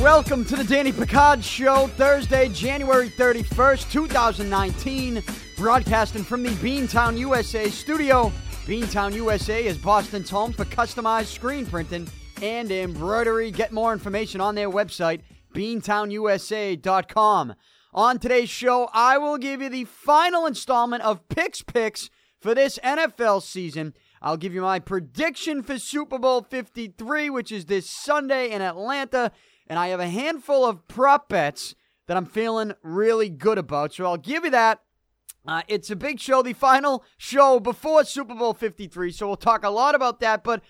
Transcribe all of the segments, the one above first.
Welcome to the Danny Picard Show, Thursday, January 31st, 2019. Broadcasting from the Beantown USA studio. Beantown USA is Boston's home for customized screen printing and embroidery. Get more information on their website, beantownusa.com. On today's show, I will give you the final installment of Pic's Picks for this NFL season. I'll give you my prediction for Super Bowl 53, which is this Sunday in Atlanta and I have a handful of prop bets that I'm feeling really good about. So I'll give you that. Uh, it's a big show, the final show before Super Bowl 53. So we'll talk a lot about that. But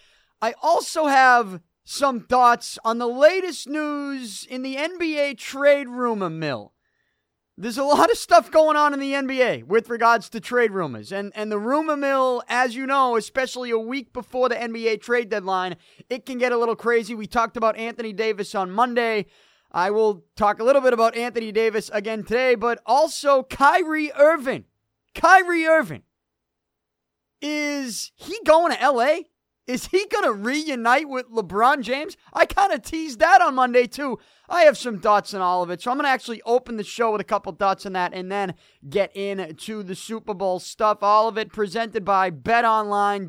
I also have some thoughts on the latest news in the NBA trade rumor mill. There's a lot of stuff going on in the NBA with regards to trade rumors. And and the rumor mill, as you know, especially a week before the NBA trade deadline, it can get a little crazy. We talked about Anthony Davis on Monday. I will talk a little bit about Anthony Davis again today, but also Kyrie Irving. Kyrie Irving. Is he going to LA? Is he going to reunite with LeBron James? I kind of teased that on Monday, too. I have some thoughts on all of it. So I'm going to actually open the show with a couple thoughts on that and then get into the Super Bowl stuff. All of it presented by betonline.ag.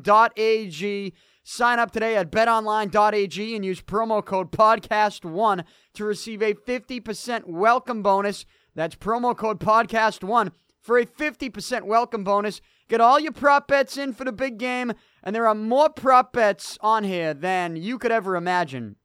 Sign up today at betonline.ag and use promo code podcast1 to receive a 50% welcome bonus. That's promo code podcast1 for a 50% welcome bonus. Get all your prop bets in for the big game, and there are more prop bets on here than you could ever imagine.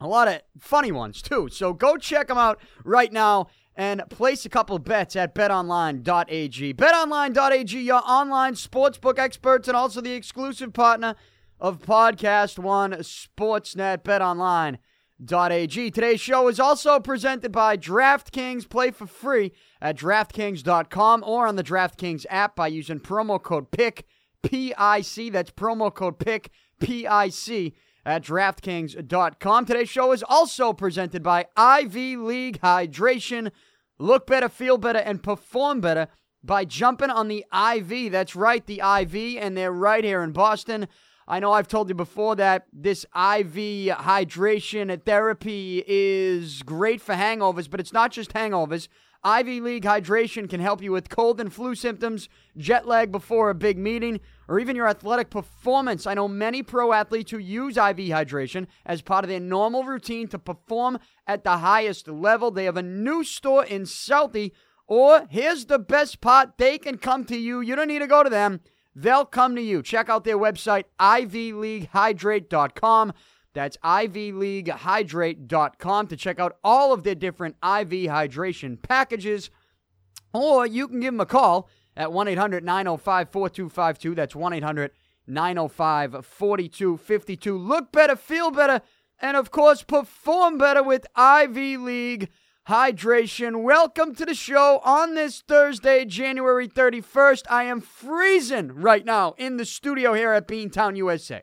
A lot of funny ones, too. So go check them out right now and place a couple bets at betonline.ag. Betonline.ag, your online sportsbook experts and also the exclusive partner of Podcast One Sportsnet. BetOnline.ag. Today's show is also presented by DraftKings. Play for free at DraftKings.com or on the DraftKings app by using promo code PIC, P-I-C. That's promo code PIC, P-I-C at DraftKings.com. Today's show is also presented by Ivy League Hydration. Look better, feel better, and perform better by jumping on the IV. That's right, the IV, and they're right here in Boston. I know I've told you before that this IV hydration therapy is great for hangovers, but it's not just hangovers. Ivy League Hydration can help you with cold and flu symptoms, jet lag before a big meeting, or even your athletic performance. I know many pro athletes who use IV hydration as part of their normal routine to perform at the highest level. They have a new store in Southie, or here's the best part they can come to you. You don't need to go to them, they'll come to you. Check out their website, ivleaguehydrate.com. That's ivleaguehydrate.com to check out all of their different IV hydration packages. Or you can give them a call at 1 800 905 4252. That's 1 800 905 4252. Look better, feel better, and of course, perform better with Ivy League Hydration. Welcome to the show on this Thursday, January 31st. I am freezing right now in the studio here at Beantown, USA.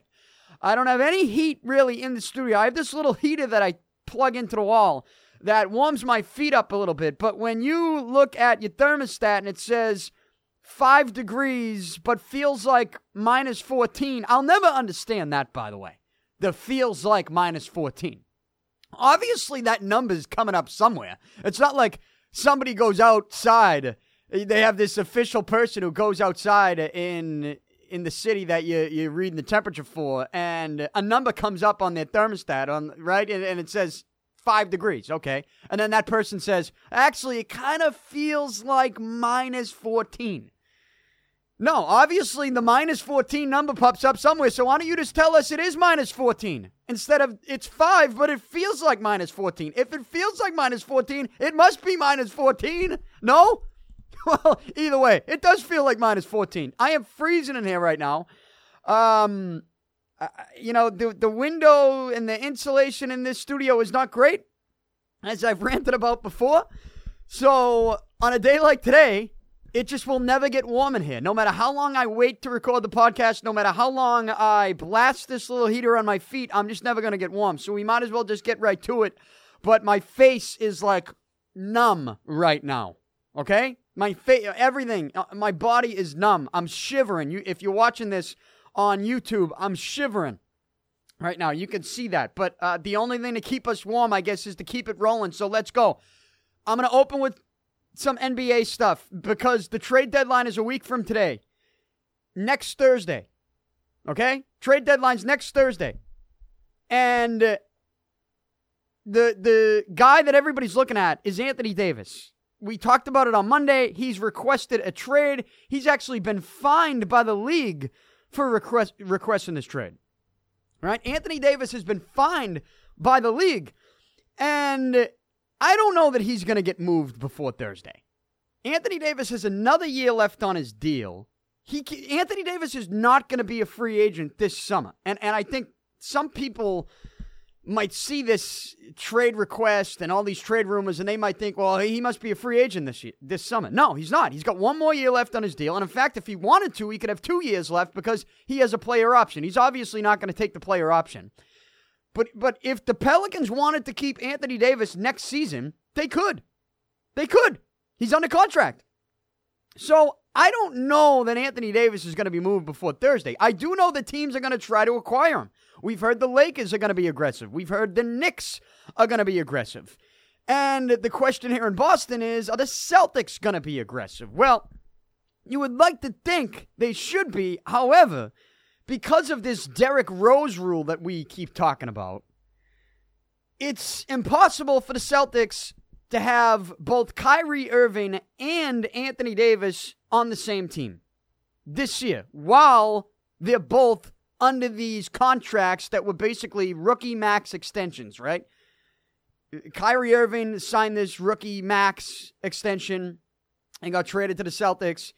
I don't have any heat really in the studio. I have this little heater that I plug into the wall that warms my feet up a little bit. But when you look at your thermostat and it says five degrees, but feels like minus 14, I'll never understand that, by the way. The feels like minus 14. Obviously, that number's coming up somewhere. It's not like somebody goes outside. They have this official person who goes outside in in the city that you, you're reading the temperature for, and a number comes up on their thermostat, on right, and, and it says five degrees, okay, and then that person says, actually, it kind of feels like minus fourteen. No, obviously the minus 14 number pops up somewhere, so why don't you just tell us it is minus 14 instead of it's 5, but it feels like minus 14. If it feels like minus 14, it must be minus 14. No? well, either way, it does feel like minus 14. I am freezing in here right now. Um, uh, you know, the, the window and the insulation in this studio is not great, as I've ranted about before. So, on a day like today, it just will never get warm in here. No matter how long I wait to record the podcast, no matter how long I blast this little heater on my feet, I'm just never going to get warm. So, we might as well just get right to it. But my face is like numb right now. Okay? My face, everything, uh, my body is numb. I'm shivering. You, if you're watching this on YouTube. I'm shivering right now. You can see that. But uh, the only thing to keep us warm, I guess, is to keep it rolling. So let's go. I'm going to open with some NBA stuff because the trade deadline is a week from today. Next Thursday. Okay? Trade deadline's next Thursday. And uh, the the guy that everybody's looking at is Anthony Davis. We talked about it on Monday. He's requested a trade. He's actually been fined by the league for request, requesting this trade. Right? Anthony Davis has been fined by the league. And I don't know that he's going to get moved before Thursday. Anthony Davis has another year left on his deal. He Anthony Davis is not going to be a free agent this summer. And and I think some people might see this trade request and all these trade rumors and they might think, well, he must be a free agent this year, this summer. No, he's not. He's got one more year left on his deal. And in fact, if he wanted to, he could have two years left because he has a player option. He's obviously not going to take the player option. But but if the Pelicans wanted to keep Anthony Davis next season, they could. They could. He's under contract. So I don't know that Anthony Davis is going to be moved before Thursday. I do know that teams are going to try to acquire him. We've heard the Lakers are going to be aggressive. We've heard the Knicks are going to be aggressive. And the question here in Boston is are the Celtics going to be aggressive? Well, you would like to think they should be. However, because of this Derrick Rose rule that we keep talking about, it's impossible for the Celtics to have both Kyrie Irving and Anthony Davis on the same team this year while they're both under these contracts that were basically rookie max extensions, right? Kyrie Irving signed this rookie max extension and got traded to the Celtics.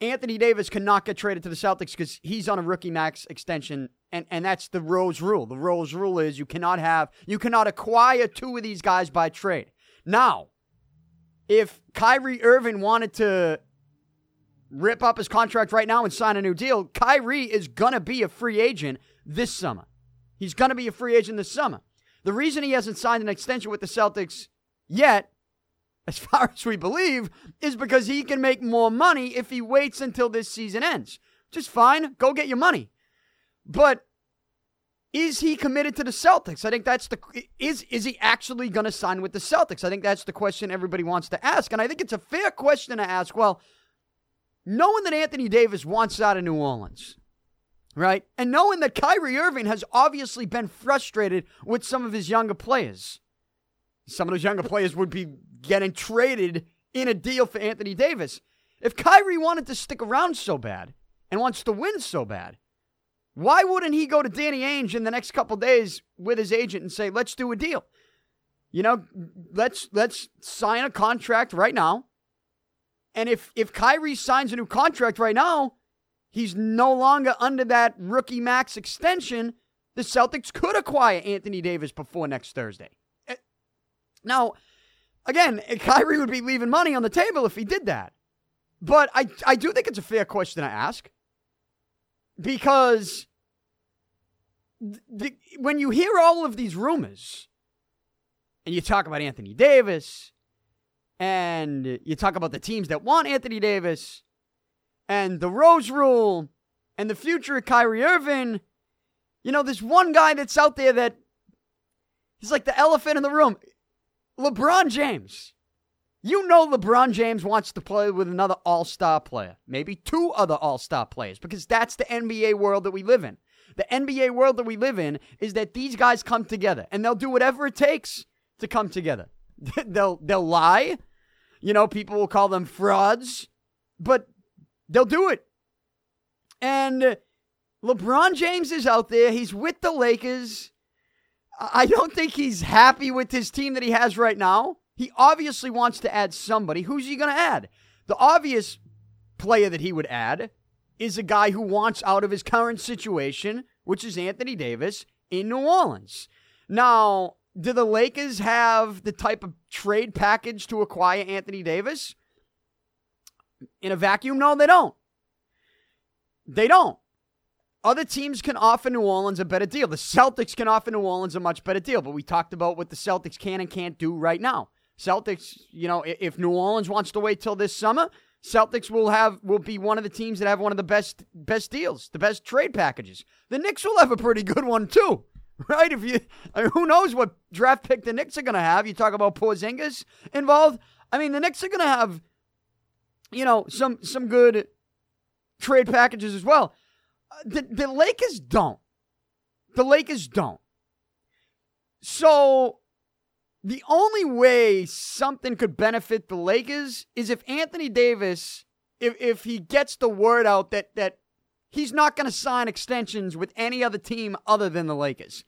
Anthony Davis cannot get traded to the Celtics because he's on a rookie max extension, and, and that's the Rose rule. The Rose rule is you cannot have you cannot acquire two of these guys by trade. Now, if Kyrie Irving wanted to rip up his contract right now and sign a new deal, Kyrie is gonna be a free agent this summer. He's gonna be a free agent this summer. The reason he hasn't signed an extension with the Celtics yet as far as we believe, is because he can make more money if he waits until this season ends. Just fine, go get your money. But is he committed to the Celtics? I think that's the is is he actually going to sign with the Celtics? I think that's the question everybody wants to ask, and I think it's a fair question to ask. Well, knowing that Anthony Davis wants out of New Orleans, right, and knowing that Kyrie Irving has obviously been frustrated with some of his younger players, some of those younger players would be getting traded in a deal for Anthony Davis. If Kyrie wanted to stick around so bad and wants to win so bad, why wouldn't he go to Danny Ainge in the next couple days with his agent and say, "Let's do a deal"? You know, let's let's sign a contract right now. And if if Kyrie signs a new contract right now, he's no longer under that rookie max extension. The Celtics could acquire Anthony Davis before next Thursday. Eh, now, again, Kyrie would be leaving money on the table if he did that. But I, I do think it's a fair question to ask because the, when you hear all of these rumors and you talk about Anthony Davis and you talk about the teams that want Anthony Davis and the Rose Rule and the future of Kyrie Irving, you know, there's one guy that's out there that he's like the elephant in the room. LeBron James. You know LeBron James wants to play with another all star player, maybe two other all star players, because that's the NBA world that we live in. The NBA world that we live in is that these guys come together and they'll do whatever it takes to come together. they'll they'll lie. You know, people will call them frauds, but they'll do it. And LeBron James is out there. He's with the Lakers. I don't think he's happy with his team that he has right now. He obviously wants to add somebody. Who's he going to add? The obvious player that he would add is a guy who wants out of his current situation, which is Anthony Davis in New Orleans. Now, do the Lakers have the type of trade package to acquire Anthony Davis? In a vacuum, no, they don't. They don't. Other teams can offer New Orleans a better deal. The Celtics can offer New Orleans a much better deal, but we talked about what the Celtics can and can't do right now. Celtics, you know, if New Orleans wants to wait till this summer, Celtics will have will be one of the teams that have one of the best best deals, the best trade packages. The Knicks will have a pretty good one too, right? If you, I mean, who knows what draft pick the Knicks are going to have? You talk about Porzingis involved. I mean, the Knicks are going to have, you know, some some good trade packages as well. Uh, the the Lakers don't. The Lakers don't. So the only way something could benefit the Lakers is if Anthony Davis, if if he gets the word out that that he's not going to sign extensions with any other team other than the Lakers.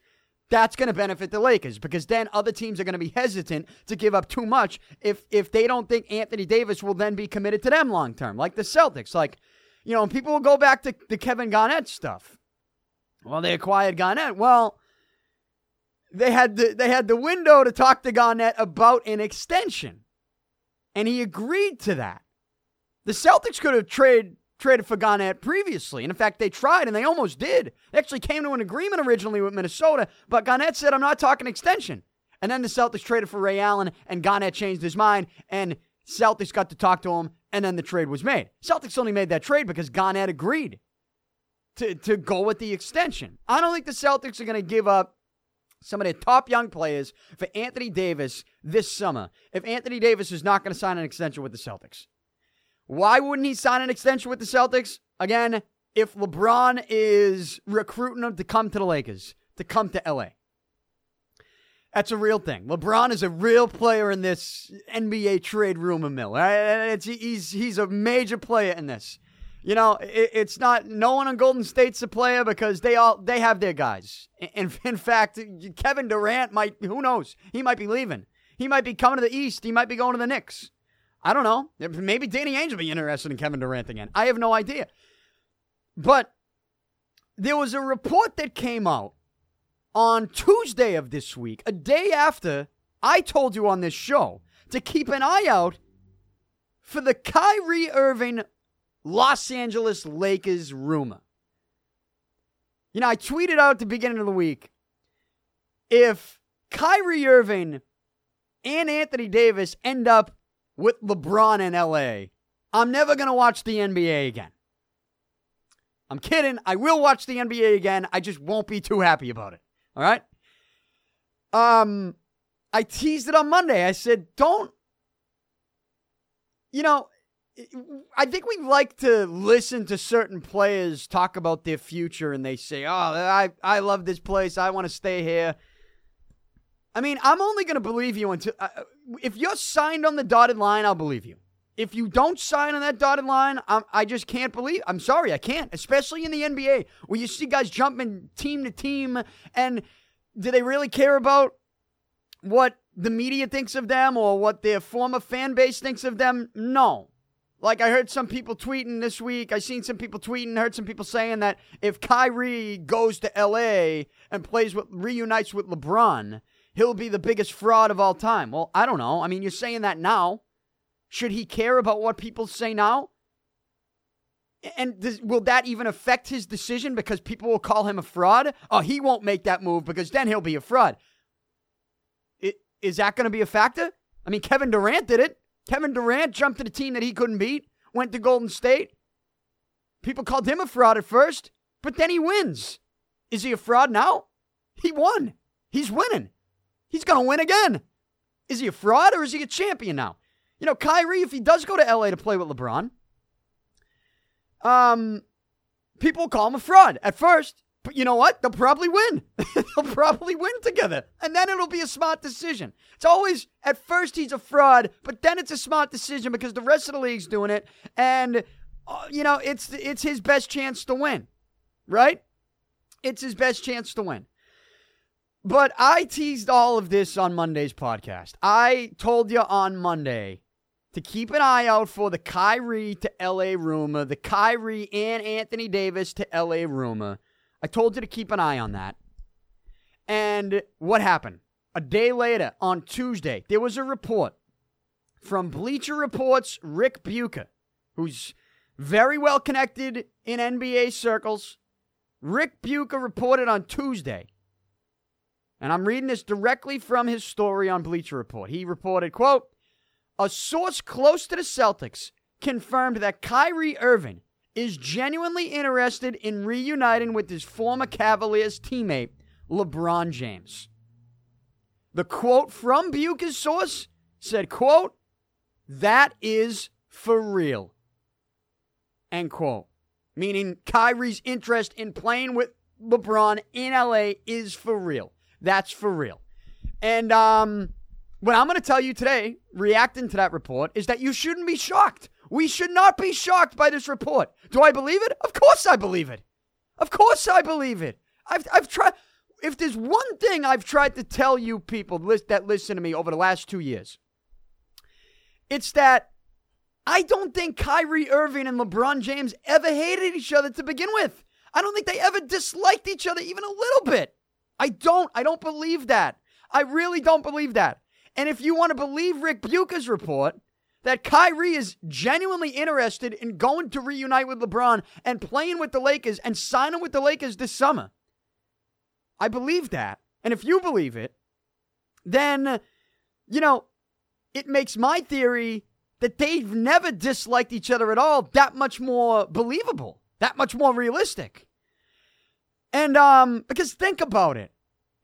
That's going to benefit the Lakers because then other teams are going to be hesitant to give up too much if if they don't think Anthony Davis will then be committed to them long term, like the Celtics. Like, you know, people will go back to the Kevin Garnett stuff. Well, they acquired Garnett. Well, they had the they had the window to talk to Garnett about an extension, and he agreed to that. The Celtics could have traded traded for Garnett previously, and in fact, they tried and they almost did. They actually came to an agreement originally with Minnesota, but Garnett said, "I'm not talking extension." And then the Celtics traded for Ray Allen, and Garnett changed his mind, and Celtics got to talk to him, and then the trade was made. Celtics only made that trade because Garnett agreed to, to go with the extension. I don't think the Celtics are going to give up some of their top young players for Anthony Davis this summer if Anthony Davis is not going to sign an extension with the Celtics. Why wouldn't he sign an extension with the Celtics? Again, if LeBron is recruiting him to come to the Lakers, to come to LA. That's a real thing. LeBron is a real player in this NBA trade rumor mill. It's, he's, he's a major player in this you know, it, it's not no one on Golden State's a player because they all they have their guys. In, in fact, Kevin Durant might who knows he might be leaving. He might be coming to the East. He might be going to the Knicks. I don't know. Maybe Danny Ainge will be interested in Kevin Durant again. I have no idea. But there was a report that came out on Tuesday of this week, a day after I told you on this show to keep an eye out for the Kyrie Irving Los Angeles Lakers rumor. You know, I tweeted out at the beginning of the week if Kyrie Irving and Anthony Davis end up with LeBron in LA, I'm never going to watch the NBA again. I'm kidding. I will watch the NBA again. I just won't be too happy about it. All right? Um I teased it on Monday. I said, "Don't you know, I think we like to listen to certain players talk about their future and they say, "Oh, I I love this place. I want to stay here." I mean, I'm only going to believe you until uh, if you're signed on the dotted line, I'll believe you. If you don't sign on that dotted line, I'm, I just can't believe. I'm sorry, I can't. Especially in the NBA, where you see guys jumping team to team, and do they really care about what the media thinks of them or what their former fan base thinks of them? No. Like I heard some people tweeting this week, I seen some people tweeting, heard some people saying that if Kyrie goes to LA and plays with reunites with LeBron, he'll be the biggest fraud of all time. Well, I don't know. I mean, you're saying that now. Should he care about what people say now? And does, will that even affect his decision because people will call him a fraud? Oh, he won't make that move because then he'll be a fraud. It, is that going to be a factor? I mean, Kevin Durant did it. Kevin Durant jumped to the team that he couldn't beat, went to Golden State. People called him a fraud at first, but then he wins. Is he a fraud now? He won. He's winning. He's going to win again. Is he a fraud or is he a champion now? You know, Kyrie, if he does go to LA to play with LeBron, um, people call him a fraud at first. But you know what? They'll probably win. They'll probably win together. And then it'll be a smart decision. It's always, at first, he's a fraud, but then it's a smart decision because the rest of the league's doing it. And, uh, you know, it's, it's his best chance to win, right? It's his best chance to win. But I teased all of this on Monday's podcast. I told you on Monday to keep an eye out for the Kyrie to LA rumor, the Kyrie and Anthony Davis to LA rumor. I told you to keep an eye on that. And what happened? A day later, on Tuesday, there was a report from Bleacher Report's Ric Bucher, who's very well connected in NBA circles. Ric Bucher reported on Tuesday, and I'm reading this directly from his story on Bleacher Report. He reported, quote, a source close to the Celtics confirmed that Kyrie Irving is genuinely interested in reuniting with his former Cavaliers teammate, LeBron James. The quote from Bucher's source said, quote, that is for real. End quote. Meaning Kyrie's interest in playing with LeBron in LA is for real. That's for real. And um, what I'm going to tell you today, reacting to that report, is that you shouldn't be shocked. We should not be shocked by this report. Do I believe it? Of course I believe it. Of course I believe it. I've, I've tried. If there's one thing I've tried to tell you people that listen to me over the last two years, it's that I don't think Kyrie Irving and LeBron James ever hated each other to begin with. I don't think they ever disliked each other even a little bit. I don't. I don't believe that. I really don't believe that. And if you want to believe Ric Bucher's report, that Kyrie is genuinely interested in going to reunite with LeBron and playing with the Lakers and signing with the Lakers this summer. I believe that. And if you believe it, then, you know, it makes my theory that they've never disliked each other at all that much more believable, that much more realistic. And um, because think about it.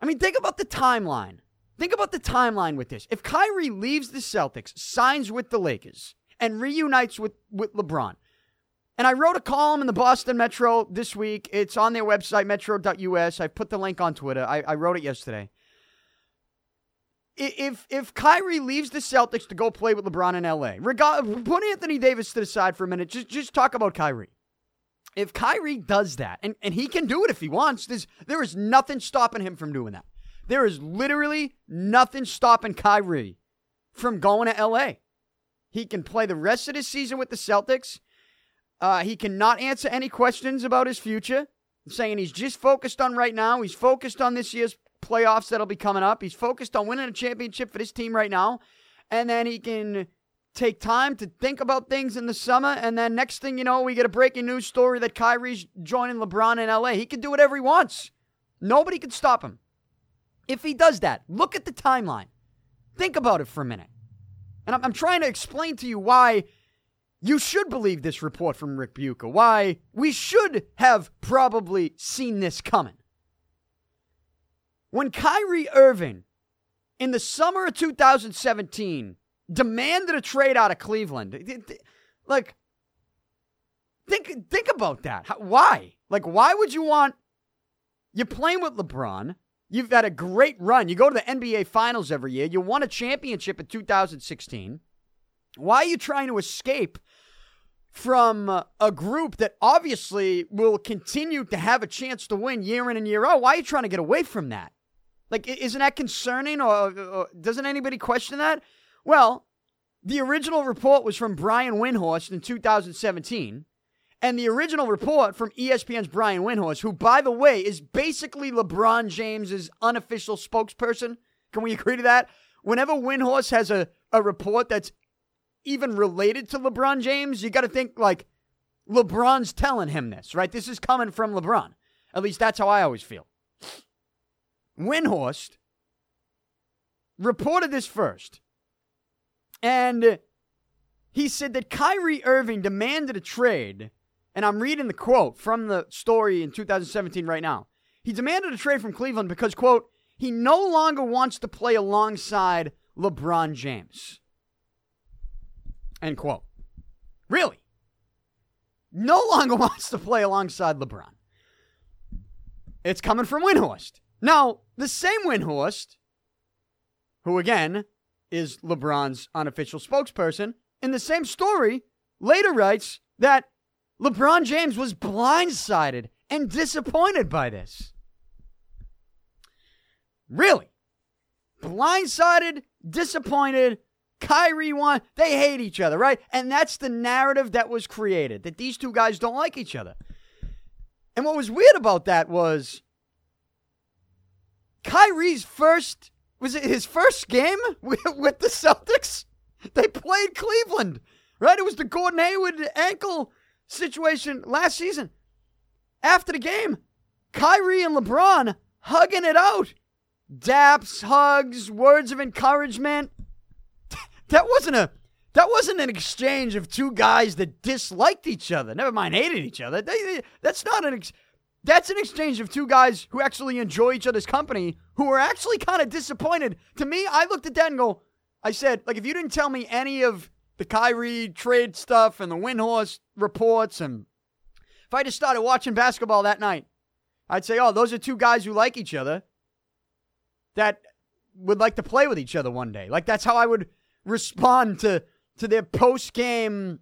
I mean, think about the timeline. Think about the timeline with this. If Kyrie leaves the Celtics, signs with the Lakers, and reunites with, with LeBron, and I wrote a column in the Boston Metro this week. It's on their website, metro.us. I put the link on Twitter. I, I wrote it yesterday. If if Kyrie leaves the Celtics to go play with LeBron in LA, regard, put Anthony Davis to the side for a minute. Just just talk about Kyrie. If Kyrie does that, and, and he can do it if he wants, there's, there is nothing stopping him from doing that. There is literally nothing stopping Kyrie from going to LA. He can play the rest of the season with the Celtics. Uh, he cannot answer any questions about his future, saying he's just focused on right now. He's focused on this year's playoffs that'll be coming up. He's focused on winning a championship for this team right now. And then he can take time to think about things in the summer. And then next thing you know, we get a breaking news story that Kyrie's joining LeBron in LA. He can do whatever he wants. Nobody can stop him. If he does that, look at the timeline. Think about it for a minute. And I'm, I'm trying to explain to you why you should believe this report from Ric Bucher, why we should have probably seen this coming. When Kyrie Irving, in the summer of 2017, demanded a trade out of Cleveland, like, think think about that. Why? Like, why would you want? You're playing with LeBron. You've had a great run. You go to the NBA Finals every year. You won a championship in 2016. Why are you trying to escape from a group that obviously will continue to have a chance to win year in and year out? Why are you trying to get away from that? Like, isn't that concerning or, or doesn't anybody question that? Well, the original report was from Brian Windhorst in 2017. And the original report from ESPN's Brian Windhorst, who, by the way, is basically LeBron James's unofficial spokesperson. Can we agree to that? Whenever Windhorst has a, a report that's even related to LeBron James, you got to think like LeBron's telling him this, right? This is coming from LeBron. At least that's how I always feel. Windhorst reported this first. And he said that Kyrie Irving demanded a trade and I'm reading the quote from the story in 2017 right now. He demanded a trade from Cleveland because, quote, he no longer wants to play alongside LeBron James. End quote. Really? No longer wants to play alongside LeBron. It's coming from Windhorst. Now, the same Windhorst, who again is LeBron's unofficial spokesperson, in the same story later writes that LeBron James was blindsided and disappointed by this. Really? Blindsided, disappointed, Kyrie won. They hate each other, right? And that's the narrative that was created that these two guys don't like each other. And what was weird about that was Kyrie's first was it his first game with, the Celtics? They played Cleveland, right? It was the Gordon Hayward ankle situation last season. After the game, Kyrie and LeBron hugging it out. Daps, hugs, words of encouragement. that wasn't a That wasn't an exchange of two guys that disliked each other. Never mind hated each other. They, they, that's not an ex- that's an exchange of two guys who actually enjoy each other's company, who are actually kind of disappointed. To me, I looked at that and go, I said, like, if you didn't tell me any of the Kyrie trade stuff and the Windhorst reports, and if I just started watching basketball that night, I'd say, oh, those are two guys who like each other that would like to play with each other one day. Like, that's how I would respond to to their post game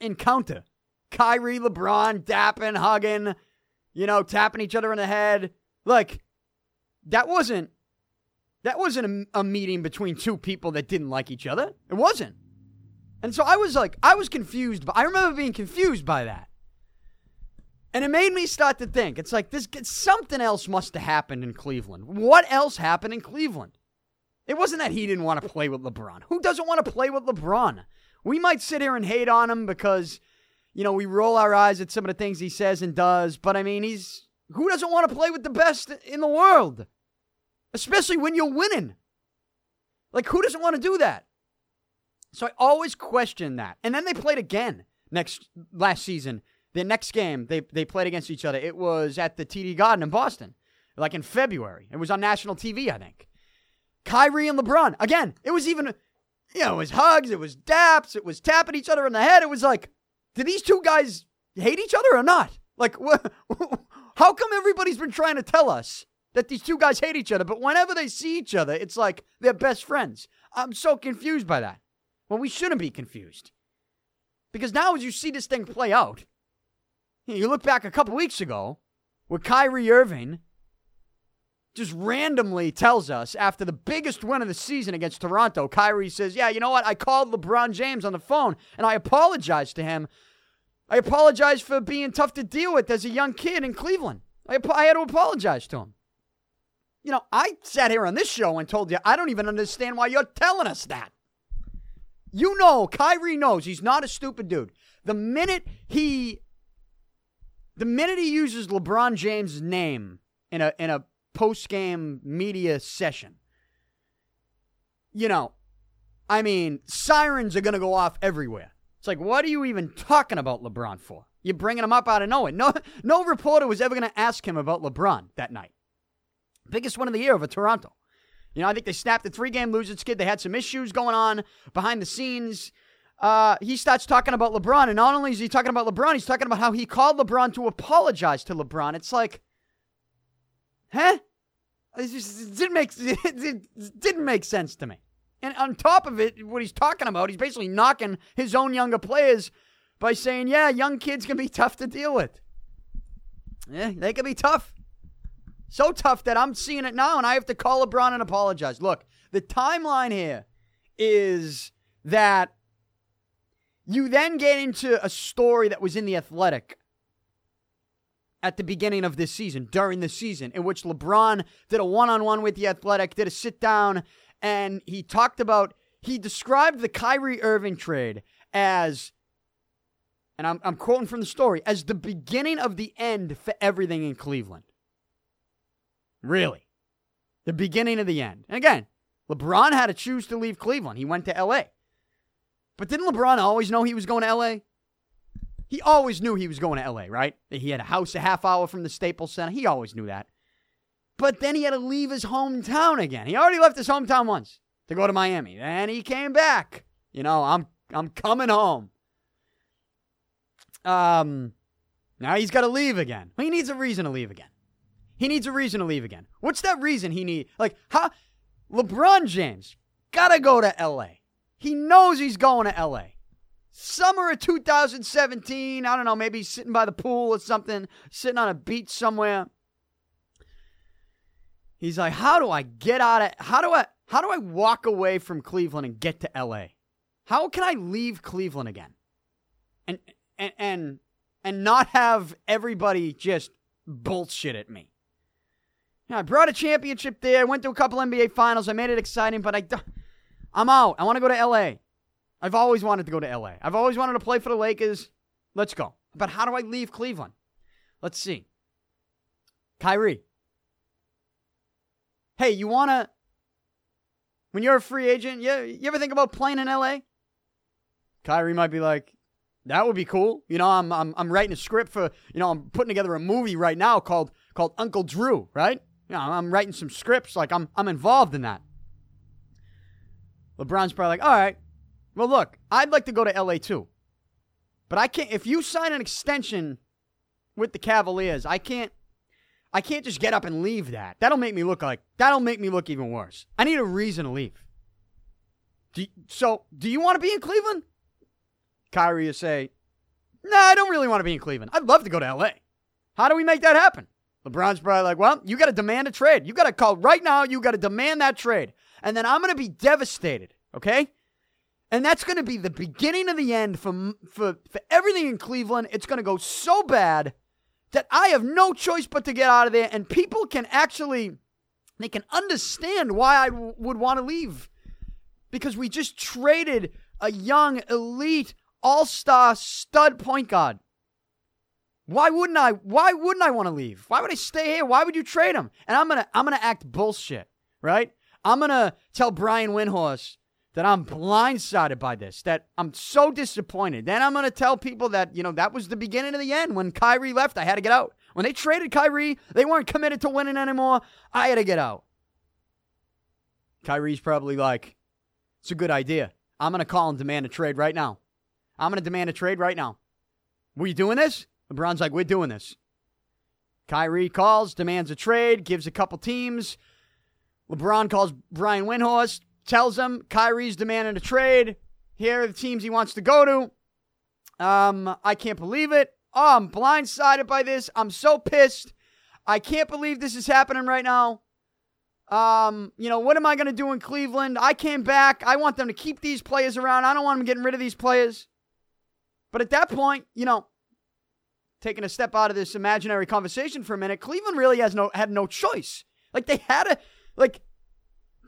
encounter. Kyrie, LeBron, dapping, hugging, you know, tapping each other in the head. Like, that wasn't that wasn't a, a, meeting between two people that didn't like each other. It wasn't. And so I was like, I was confused. But I remember being confused by that. And it made me start to think. It's like this something else must have happened in Cleveland. What else happened in Cleveland? It wasn't that he didn't want to play with LeBron. Who doesn't want to play with LeBron? We might sit here and hate on him because, you know, we roll our eyes at some of the things he says and does, but I mean, he's who doesn't want to play with the best in the world? Especially when you're winning. Like who doesn't want to do that? So I always question that. And then they played again next last season. The next game they they played against each other. It was at the TD Garden in Boston, like in February. It was on national TV, I think. Kyrie and LeBron. Again, it was even, you know, it was hugs, it was daps, it was tapping each other in the head. It was like, do these two guys hate each other or not? Like, wh- how come everybody's been trying to tell us that these two guys hate each other, but whenever they see each other, it's like they're best friends? I'm so confused by that. Well, we shouldn't be confused. Because now, as you see this thing play out, you look back a couple weeks ago with Kyrie Irving just randomly tells us after the biggest win of the season against Toronto, Kyrie says, Yeah, you know what? I called LeBron James on the phone and I apologized to him. I apologized for being tough to deal with as a young kid in Cleveland. I, I had to apologize to him. You know, I sat here on this show and told you, I don't even understand why you're telling us that. You know, Kyrie knows he's not a stupid dude. The minute he the minute he uses LeBron James' name in a in a post game media session. You know, I mean, sirens are going to go off everywhere. It's like, what are you even talking about LeBron for? You're bringing him up out of nowhere. No, no reporter was ever going to ask him about LeBron that night. Biggest one of the year over Toronto. You know, I think they snapped the three game losing skid. They had some issues going on behind the scenes. Uh, he starts talking about LeBron, and not only is he talking about LeBron, he's talking about how he called LeBron to apologize to LeBron. It's like, Huh? It just didn't make it didn't make sense to me. And on top of it, what he's talking about, he's basically knocking his own younger players by saying, "Yeah, young kids can be tough to deal with. Yeah, they can be tough. So tough that I'm seeing it now, and I have to call LeBron and apologize. Look, the timeline here is that you then get into a story that was in the Athletic at the beginning of this season, during the season, in which LeBron did a one on one with the Athletic, did a sit down, and he talked about, he described the Kyrie Irving trade as, and I'm, I'm quoting from the story, as the beginning of the end for everything in Cleveland. Really. The beginning of the end. And again, LeBron had to choose to leave Cleveland. He went to LA. But didn't LeBron always know he was going to LA? He always knew he was going to LA, right? He had a house a half hour from the Staples Center. He always knew that. But then he had to leave his hometown again. He already left his hometown once to go to Miami. Then he came back. You know, I'm I'm coming home. Um now he's got to leave again. He needs a reason to leave again. He needs a reason to leave again. What's that reason he need? Like, how LeBron James got to go to LA. He knows he's going to LA summer of 2017. I don't know, maybe sitting by the pool or something, sitting on a beach somewhere. He's like, "How do I get out of how do I how do I walk away from Cleveland and get to LA? How can I leave Cleveland again?" And and and and not have everybody just bullshit at me. I brought a championship there. I went to a couple NBA finals. I made it exciting, but I I'm out. I want to go to LA. I've always wanted to go to LA. I've always wanted to play for the Lakers. Let's go. But how do I leave Cleveland? Let's see. Kyrie. Hey, you want to when you're a free agent, you, you ever think about playing in LA? Kyrie might be like, that would be cool. You know, I'm I'm I'm writing a script for, you know, I'm putting together a movie right now called called Uncle Drew, right? You know, I'm writing some scripts like I'm I'm involved in that. LeBron's probably like, "All right. Well, look, I'd like to go to LA too. But I can't if you sign an extension with the Cavaliers, I can't I can't just get up and leave that. That'll make me look like that'll make me look even worse. I need a reason to leave. Do you, so, do you want to be in Cleveland? Kyrie will say, Nah, I don't really want to be in Cleveland. I'd love to go to LA. How do we make that happen? LeBron's probably like, Well, you got to demand a trade. You got to call right now. You got to demand that trade. And then I'm going to be devastated, okay? And that's going to be the beginning of the end for, for, for everything in Cleveland. It's going to go so bad that I have no choice but to get out of there. And people can actually, they can understand why I w- would want to leave. Because we just traded a young, elite, all-star stud point guard. Why wouldn't I? Why wouldn't I want to leave? Why would I stay here? Why would you trade him? And I'm gonna, I'm gonna act bullshit, right? I'm gonna tell Brian Windhorst that I'm blindsided by this, that I'm so disappointed. Then I'm going to tell people that, you know, that was the beginning of the end. When Kyrie left, I had to get out. When they traded Kyrie, they weren't committed to winning anymore. I had to get out. Kyrie's probably like, it's a good idea. I'm going to call and demand a trade right now. I'm going to demand a trade right now. We doing this? LeBron's like, we're doing this. Kyrie calls, demands a trade, gives a couple teams. LeBron calls Brian Windhorst tells him Kyrie's demanding a trade. Here are the teams he wants to go to. Um, I can't believe it. Oh, I'm blindsided by this. I'm so pissed. I can't believe this is happening right now. Um, you know, what am I going to do in Cleveland? I came back. I want them to keep these players around. I don't want them getting rid of these players. But at that point, you know, taking a step out of this imaginary conversation for a minute, Cleveland really has no had no choice. Like they had a like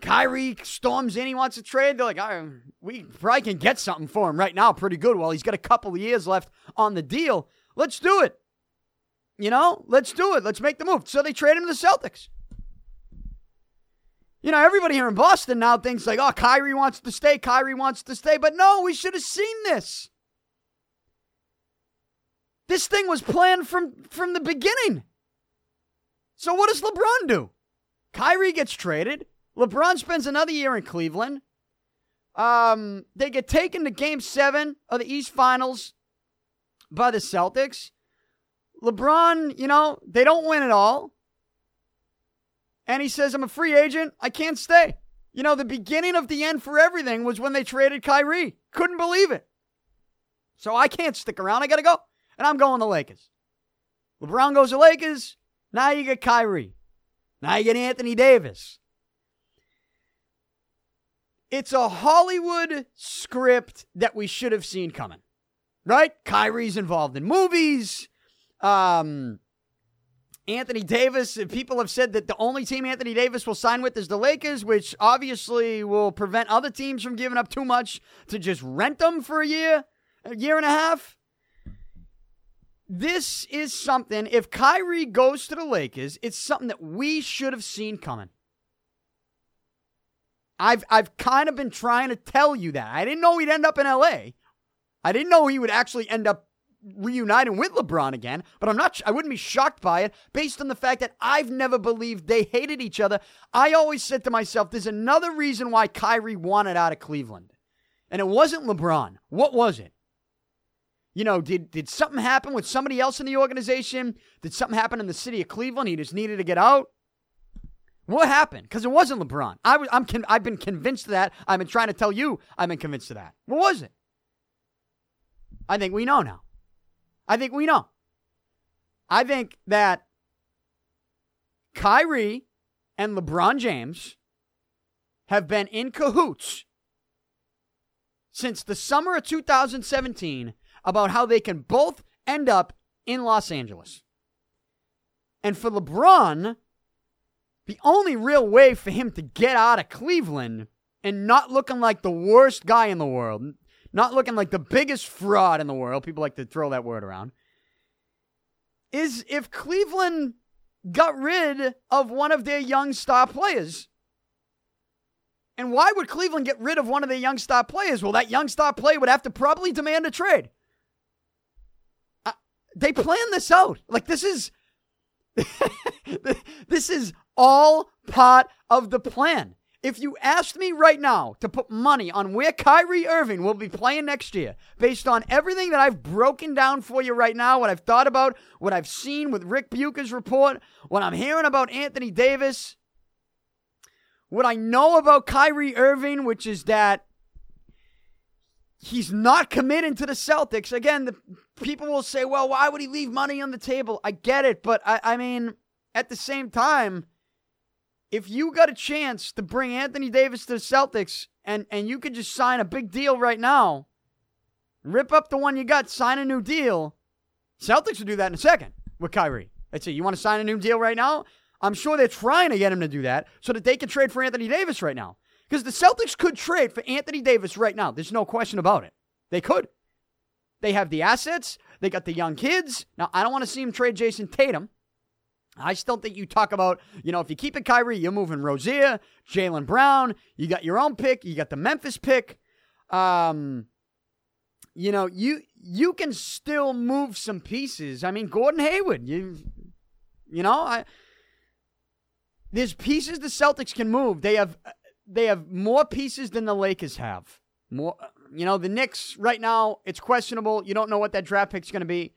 Kyrie storms in, he wants to trade. They're like, oh, we probably can get something for him right now, pretty good. While he's got a couple of years left on the deal, let's do it. You know, let's do it. Let's make the move. So they trade him to the Celtics. You know, everybody here in Boston now thinks like, oh, Kyrie wants to stay. Kyrie wants to stay. But no, we should have seen this. This thing was planned from from the beginning. So what does LeBron do? Kyrie gets traded. LeBron spends another year in Cleveland. Um, they get taken to game seven of the East Finals by the Celtics. LeBron, you know, they don't win it all. And he says, I'm a free agent. I can't stay. You know, the beginning of the end for everything was when they traded Kyrie. Couldn't believe it. So I can't stick around. I got to go. And I'm going to Lakers. LeBron goes to Lakers. Now you get Kyrie. Now you get Anthony Davis. It's a Hollywood script that we should have seen coming, right? Kyrie's involved in movies. Um, Anthony Davis, people have said that the only team Anthony Davis will sign with is the Lakers, which obviously will prevent other teams from giving up too much to just rent them for a year, a year and a half. This is something, if Kyrie goes to the Lakers, it's something that we should have seen coming. I've I've kind of been trying to tell you that. I didn't know he'd end up in LA. I didn't know he would actually end up reuniting with LeBron again, but I'm not I wouldn't be shocked by it based on the fact that I've never believed they hated each other. I always said to myself there's another reason why Kyrie wanted out of Cleveland. And it wasn't LeBron. What was it? You know, did did something happen with somebody else in the organization? Did something happen in the city of Cleveland? He just needed to get out. What happened? Because it wasn't LeBron. I was, I'm con- I've been convinced of that. I've been trying to tell you I've been convinced of that. What was it? I think we know now. I think we know. I think that Kyrie and LeBron James have been in cahoots since the summer of 2017 about how they can both end up in Los Angeles. And for LeBron the only real way for him to get out of Cleveland and not looking like the worst guy in the world, not looking like the biggest fraud in the world, people like to throw that word around, is if Cleveland got rid of one of their young star players. And why would Cleveland get rid of one of their young star players? Well, that young star player would have to probably demand a trade. Uh, they planned this out. Like this is this is all part of the plan. If you asked me right now to put money on where Kyrie Irving will be playing next year, based on everything that I've broken down for you right now, what I've thought about, what I've seen with Ric Bucher's report, what I'm hearing about Anthony Davis, what I know about Kyrie Irving, which is that he's not committing to the Celtics. Again, the people will say, well, why would he leave money on the table? I get it, but I, I mean, at the same time, if you got a chance to bring Anthony Davis to the Celtics and, and you could just sign a big deal right now, rip up the one you got, sign a new deal, Celtics would do that in a second with Kyrie. They'd say, You want to sign a new deal right now? I'm sure they're trying to get him to do that so that they can trade for Anthony Davis right now. Because the Celtics could trade for Anthony Davis right now. There's no question about it. They could. They have the assets, they got the young kids. Now, I don't want to see him trade Jayson Tatum. I still think you talk about, you know, if you keep it Kyrie, you're moving Rozier, Jaylen Brown. You got your own pick. You got the Memphis pick. Um, you know, you you can still move some pieces. I mean, Gordon Hayward. You, you know, I there's pieces the Celtics can move. They have they have more pieces than the Lakers have. More, you know, the Knicks right now it's questionable. You don't know what that draft pick's going to be.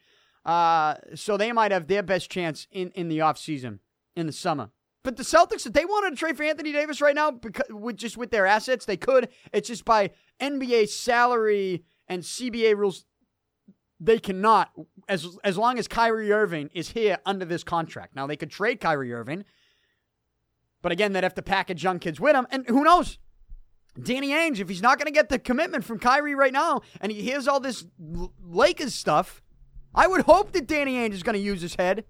Uh, so they might have their best chance in, in the offseason, in the summer. But the Celtics, if they wanted to trade for Anthony Davis right now, because with just with their assets, they could. It's just by NBA salary and CBA rules, they cannot. As as long as Kyrie Irving is here under this contract. Now they could trade Kyrie Irving, but again, they'd have to package young kids with him, and who knows? Danny Ainge, if he's not going to get the commitment from Kyrie right now, and he hears all this Lakers stuff I would hope that Danny Ainge is going to use his head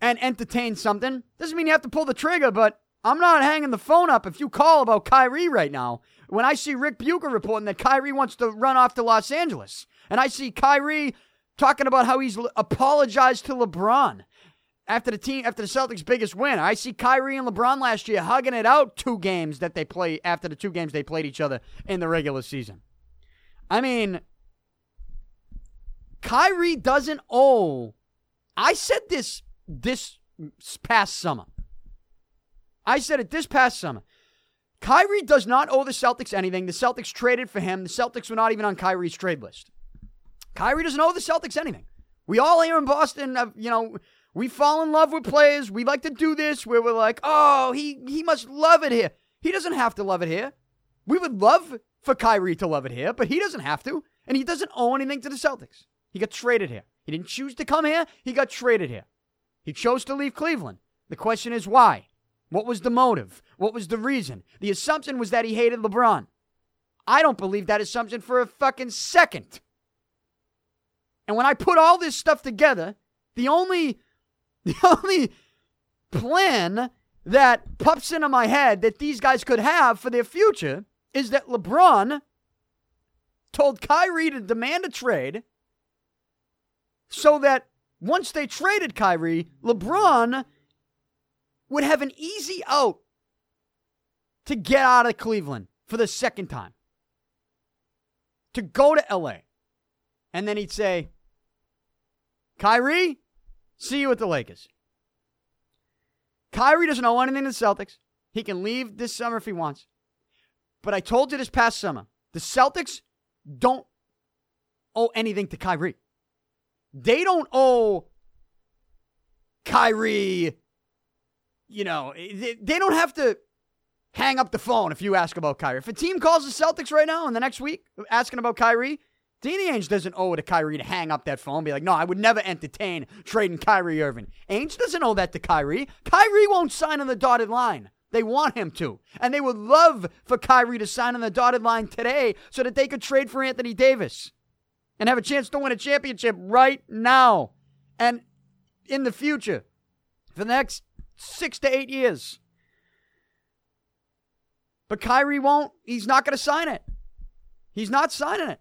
and entertain something. Doesn't mean you have to pull the trigger, but I'm not hanging the phone up if you call about Kyrie right now. When I see Ric Bucher reporting that Kyrie wants to run off to Los Angeles, and I see Kyrie talking about how he's apologized to LeBron after the team after the Celtics' biggest win. I see Kyrie and LeBron last year hugging it out two games that they play after the two games they played each other in the regular season. I mean, Kyrie doesn't owe. I said this this past summer. I said it this past summer. Kyrie does not owe the Celtics anything. The Celtics traded for him. The Celtics were not even on Kyrie's trade list. Kyrie doesn't owe the Celtics anything. We all here in Boston, have, you know, we fall in love with players. We like to do this where we're like, oh, he he must love it here. He doesn't have to love it here. We would love for Kyrie to love it here, but he doesn't have to, and he doesn't owe anything to the Celtics. He got traded here. He didn't choose to come here, he got traded here. He chose to leave Cleveland. The question is why? What was the motive? What was the reason? The assumption was that he hated LeBron. I don't believe that assumption for a fucking second. And when I put all this stuff together, the only the only plan that pops into my head that these guys could have for their future is that LeBron told Kyrie to demand a trade so that once they traded Kyrie, LeBron would have an easy out to get out of Cleveland for the second time, to go to LA. And then he'd say, Kyrie, see you at the Lakers. Kyrie doesn't owe anything to the Celtics. He can leave this summer if he wants. But I told you this past summer, the Celtics don't owe anything to Kyrie. They don't owe Kyrie, you know, they, they don't have to hang up the phone if you ask about Kyrie. If a team calls the Celtics right now in the next week asking about Kyrie, Danny Ainge doesn't owe it to Kyrie to hang up that phone be like, no, I would never entertain trading Kyrie Irving. Ainge doesn't owe that to Kyrie. Kyrie won't sign on the dotted line. They want him to. And they would love for Kyrie to sign on the dotted line today so that they could trade for Anthony Davis and have a chance to win a championship right now and in the future for the next six to eight years. But Kyrie won't. He's not going to sign it. He's not signing it.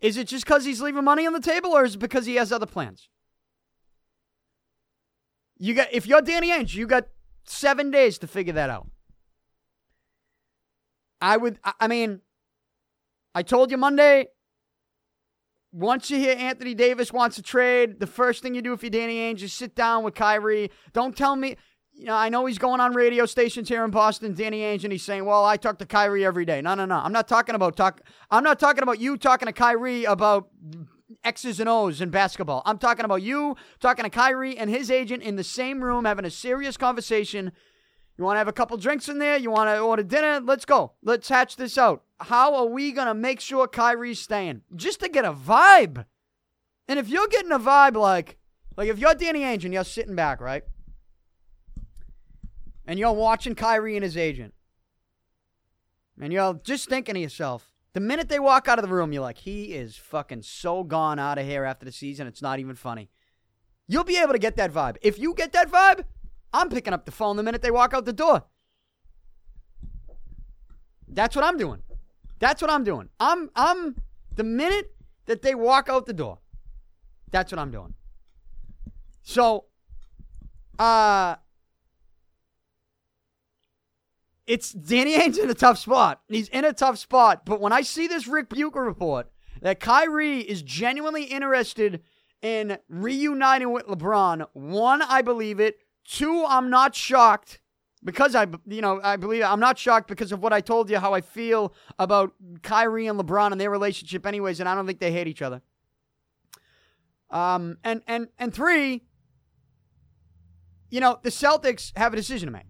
Is it just because he's leaving money on the table, or is it because he has other plans? You got if you're Danny Ainge, you got seven days to figure that out. I would, I mean, I told you Monday, once you hear Anthony Davis wants to trade, the first thing you do if you're Danny Ainge is sit down with Kyrie. Don't tell me, you know, I know he's going on radio stations here in Boston, Danny Ainge, and he's saying, "Well, I talk to Kyrie every day." No, no, no. I'm not talking about talk. I'm not talking about you talking to Kyrie about X's and O's in basketball. I'm talking about you talking to Kyrie and his agent in the same room, having a serious conversation. You want to have a couple drinks in there? You want to order dinner? Let's go. Let's hatch this out. How are we going to make sure Kyrie's staying? Just to get a vibe. And if you're getting a vibe like, like if you're Danny Ainge and you're sitting back, right? And you're watching Kyrie and his agent. And you're just thinking to yourself, the minute they walk out of the room, you're like, he is fucking so gone out of here after the season, it's not even funny. You'll be able to get that vibe. If you get that vibe, I'm picking up the phone the minute they walk out the door. That's what I'm doing. That's what I'm doing. I'm I'm the minute that they walk out the door. That's what I'm doing. So uh it's Danny Ainge in a tough spot. He's in a tough spot. But when I see this Ric Bucher report that Kyrie is genuinely interested in reuniting with LeBron, one, I believe it. Two, I'm not shocked because I, you know, I believe I'm not shocked because of what I told you, how I feel about Kyrie and LeBron and their relationship, anyways, and I don't think they hate each other. Um, and and and three, you know, the Celtics have a decision to make.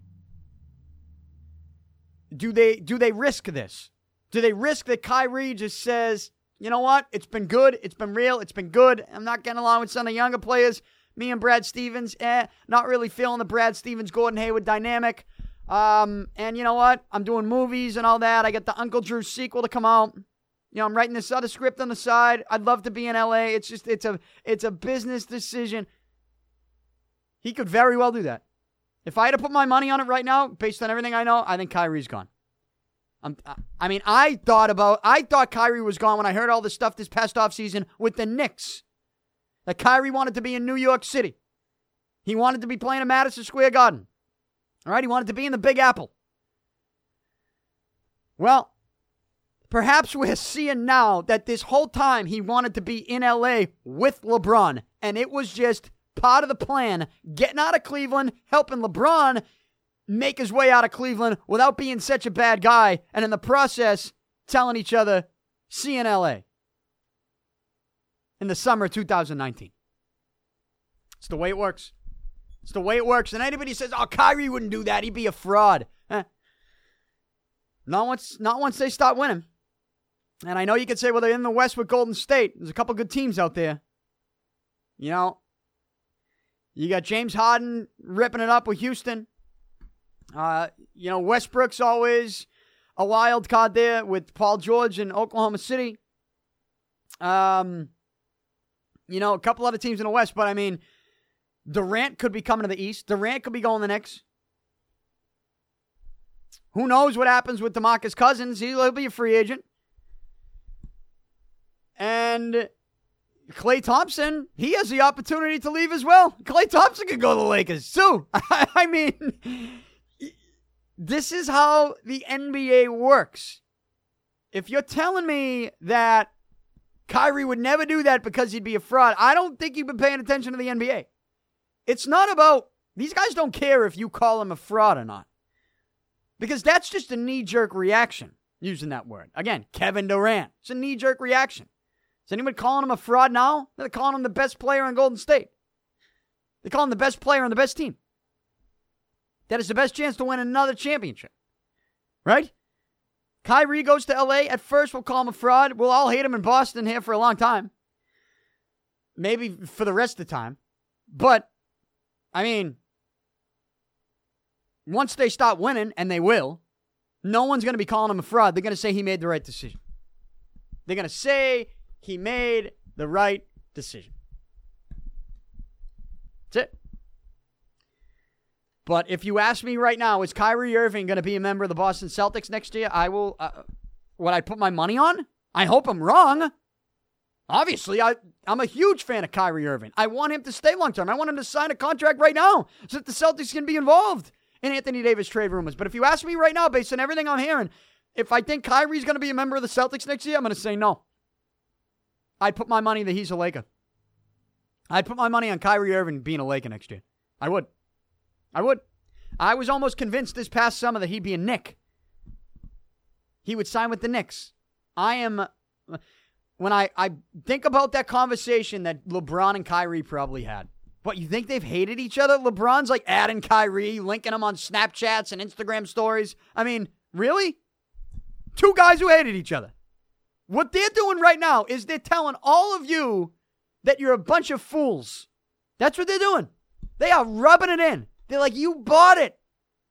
Do they do they risk this? Do they risk that Kyrie just says, you know what, it's been good, it's been real, it's been good. I'm not getting along with some of the younger players. Me and Brad Stevens, eh, not really feeling the Brad Stevens Gordon Hayward dynamic. Um, and you know what? I'm doing movies and all that. I got the Uncle Drew sequel to come out. You know, I'm writing this other script on the side. I'd love to be in LA. It's just it's a it's a business decision. He could very well do that. If I had to put my money on it right now, based on everything I know, I think Kyrie's gone. I'm, I mean, I thought about I thought Kyrie was gone when I heard all this stuff this past offseason with the Knicks that Kyrie wanted to be in New York City. He wanted to be playing at Madison Square Garden. All right, he wanted to be in the Big Apple. Well, perhaps we're seeing now that this whole time he wanted to be in LA with LeBron, and it was just part of the plan getting out of Cleveland, helping LeBron make his way out of Cleveland without being such a bad guy, and in the process, telling each other, see you in LA in the summer of 2019. It's the way it works. It's the way it works. And anybody says, "Oh, Kyrie wouldn't do that. He'd be a fraud." Eh. Not once. Not once they start winning. And I know you could say, "Well, they're in the West with Golden State. There's a couple good teams out there." You know, you got James Harden ripping it up with Houston. Uh, you know, Westbrook's always a wild card there with Paul George in Oklahoma City. Um, you know, a couple other teams in the West, but I mean, Durant could be coming to the East. Durant could be going the next. Who knows what happens with DeMarcus Cousins? He'll be a free agent. And Klay Thompson, he has the opportunity to leave as well. Klay Thompson could go to the Lakers too. I mean, this is how the NBA works. If you're telling me that Kyrie would never do that because he'd be a fraud. I don't think you've been paying attention to the NBA. It's not about, these guys don't care if you call him a fraud or not. Because that's just a knee jerk reaction, using that word. Again, Kevin Durant. It's a knee jerk reaction. Is anyone calling him a fraud now? They're calling him the best player in Golden State. They call him the best player on the best team. That is the best chance to win another championship. Right? Kyrie goes to LA. At first, we'll call him a fraud. We'll all hate him in Boston here for a long time. Maybe for the rest of the time. But, I mean, once they stop winning, and they will, no one's going to be calling him a fraud. They're going to say he made the right decision. They're going to say he made the right decision. That's it. But if you ask me right now, is Kyrie Irving going to be a member of the Boston Celtics next year? I will. Uh, what I put my money on? I hope I'm wrong. Obviously, I, I'm a huge fan of Kyrie Irving. I want him to stay long term. I want him to sign a contract right now so that the Celtics can be involved in Anthony Davis trade rumors. But if you ask me right now, based on everything I'm hearing, if I think Kyrie's going to be a member of the Celtics next year, I'm going to say no. I'd put my money that he's a Laker. I'd put my money on Kyrie Irving being a Laker next year. I would. I would. I was almost convinced this past summer that he'd be a Knick. He would sign with the Knicks. I am. Uh, when I, I think about that conversation that LeBron and Kyrie probably had, what, you think they've hated each other? LeBron's like adding Kyrie, linking them on Snapchats and Instagram stories. I mean, really? Two guys who hated each other. What they're doing right now is they're telling all of you that you're a bunch of fools. That's what they're doing. They are rubbing it in. They're like, you bought it.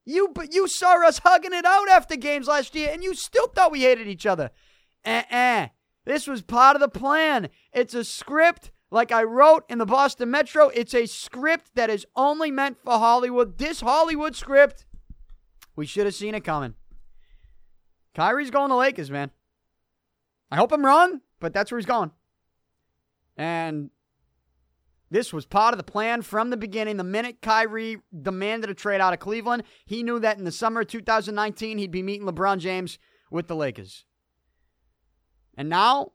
You but you saw us hugging it out after games last year, and you still thought we hated each other. Uh-uh. This was part of the plan. It's a script, like I wrote in the Boston Metro. It's a script that is only meant for Hollywood. This Hollywood script, we should have seen it coming. Kyrie's going to Lakers, man. I hope I'm wrong, but that's where he's going. And this was part of the plan from the beginning. The minute Kyrie demanded a trade out of Cleveland, he knew that in the summer of 2019 he'd be meeting LeBron James with the Lakers. And now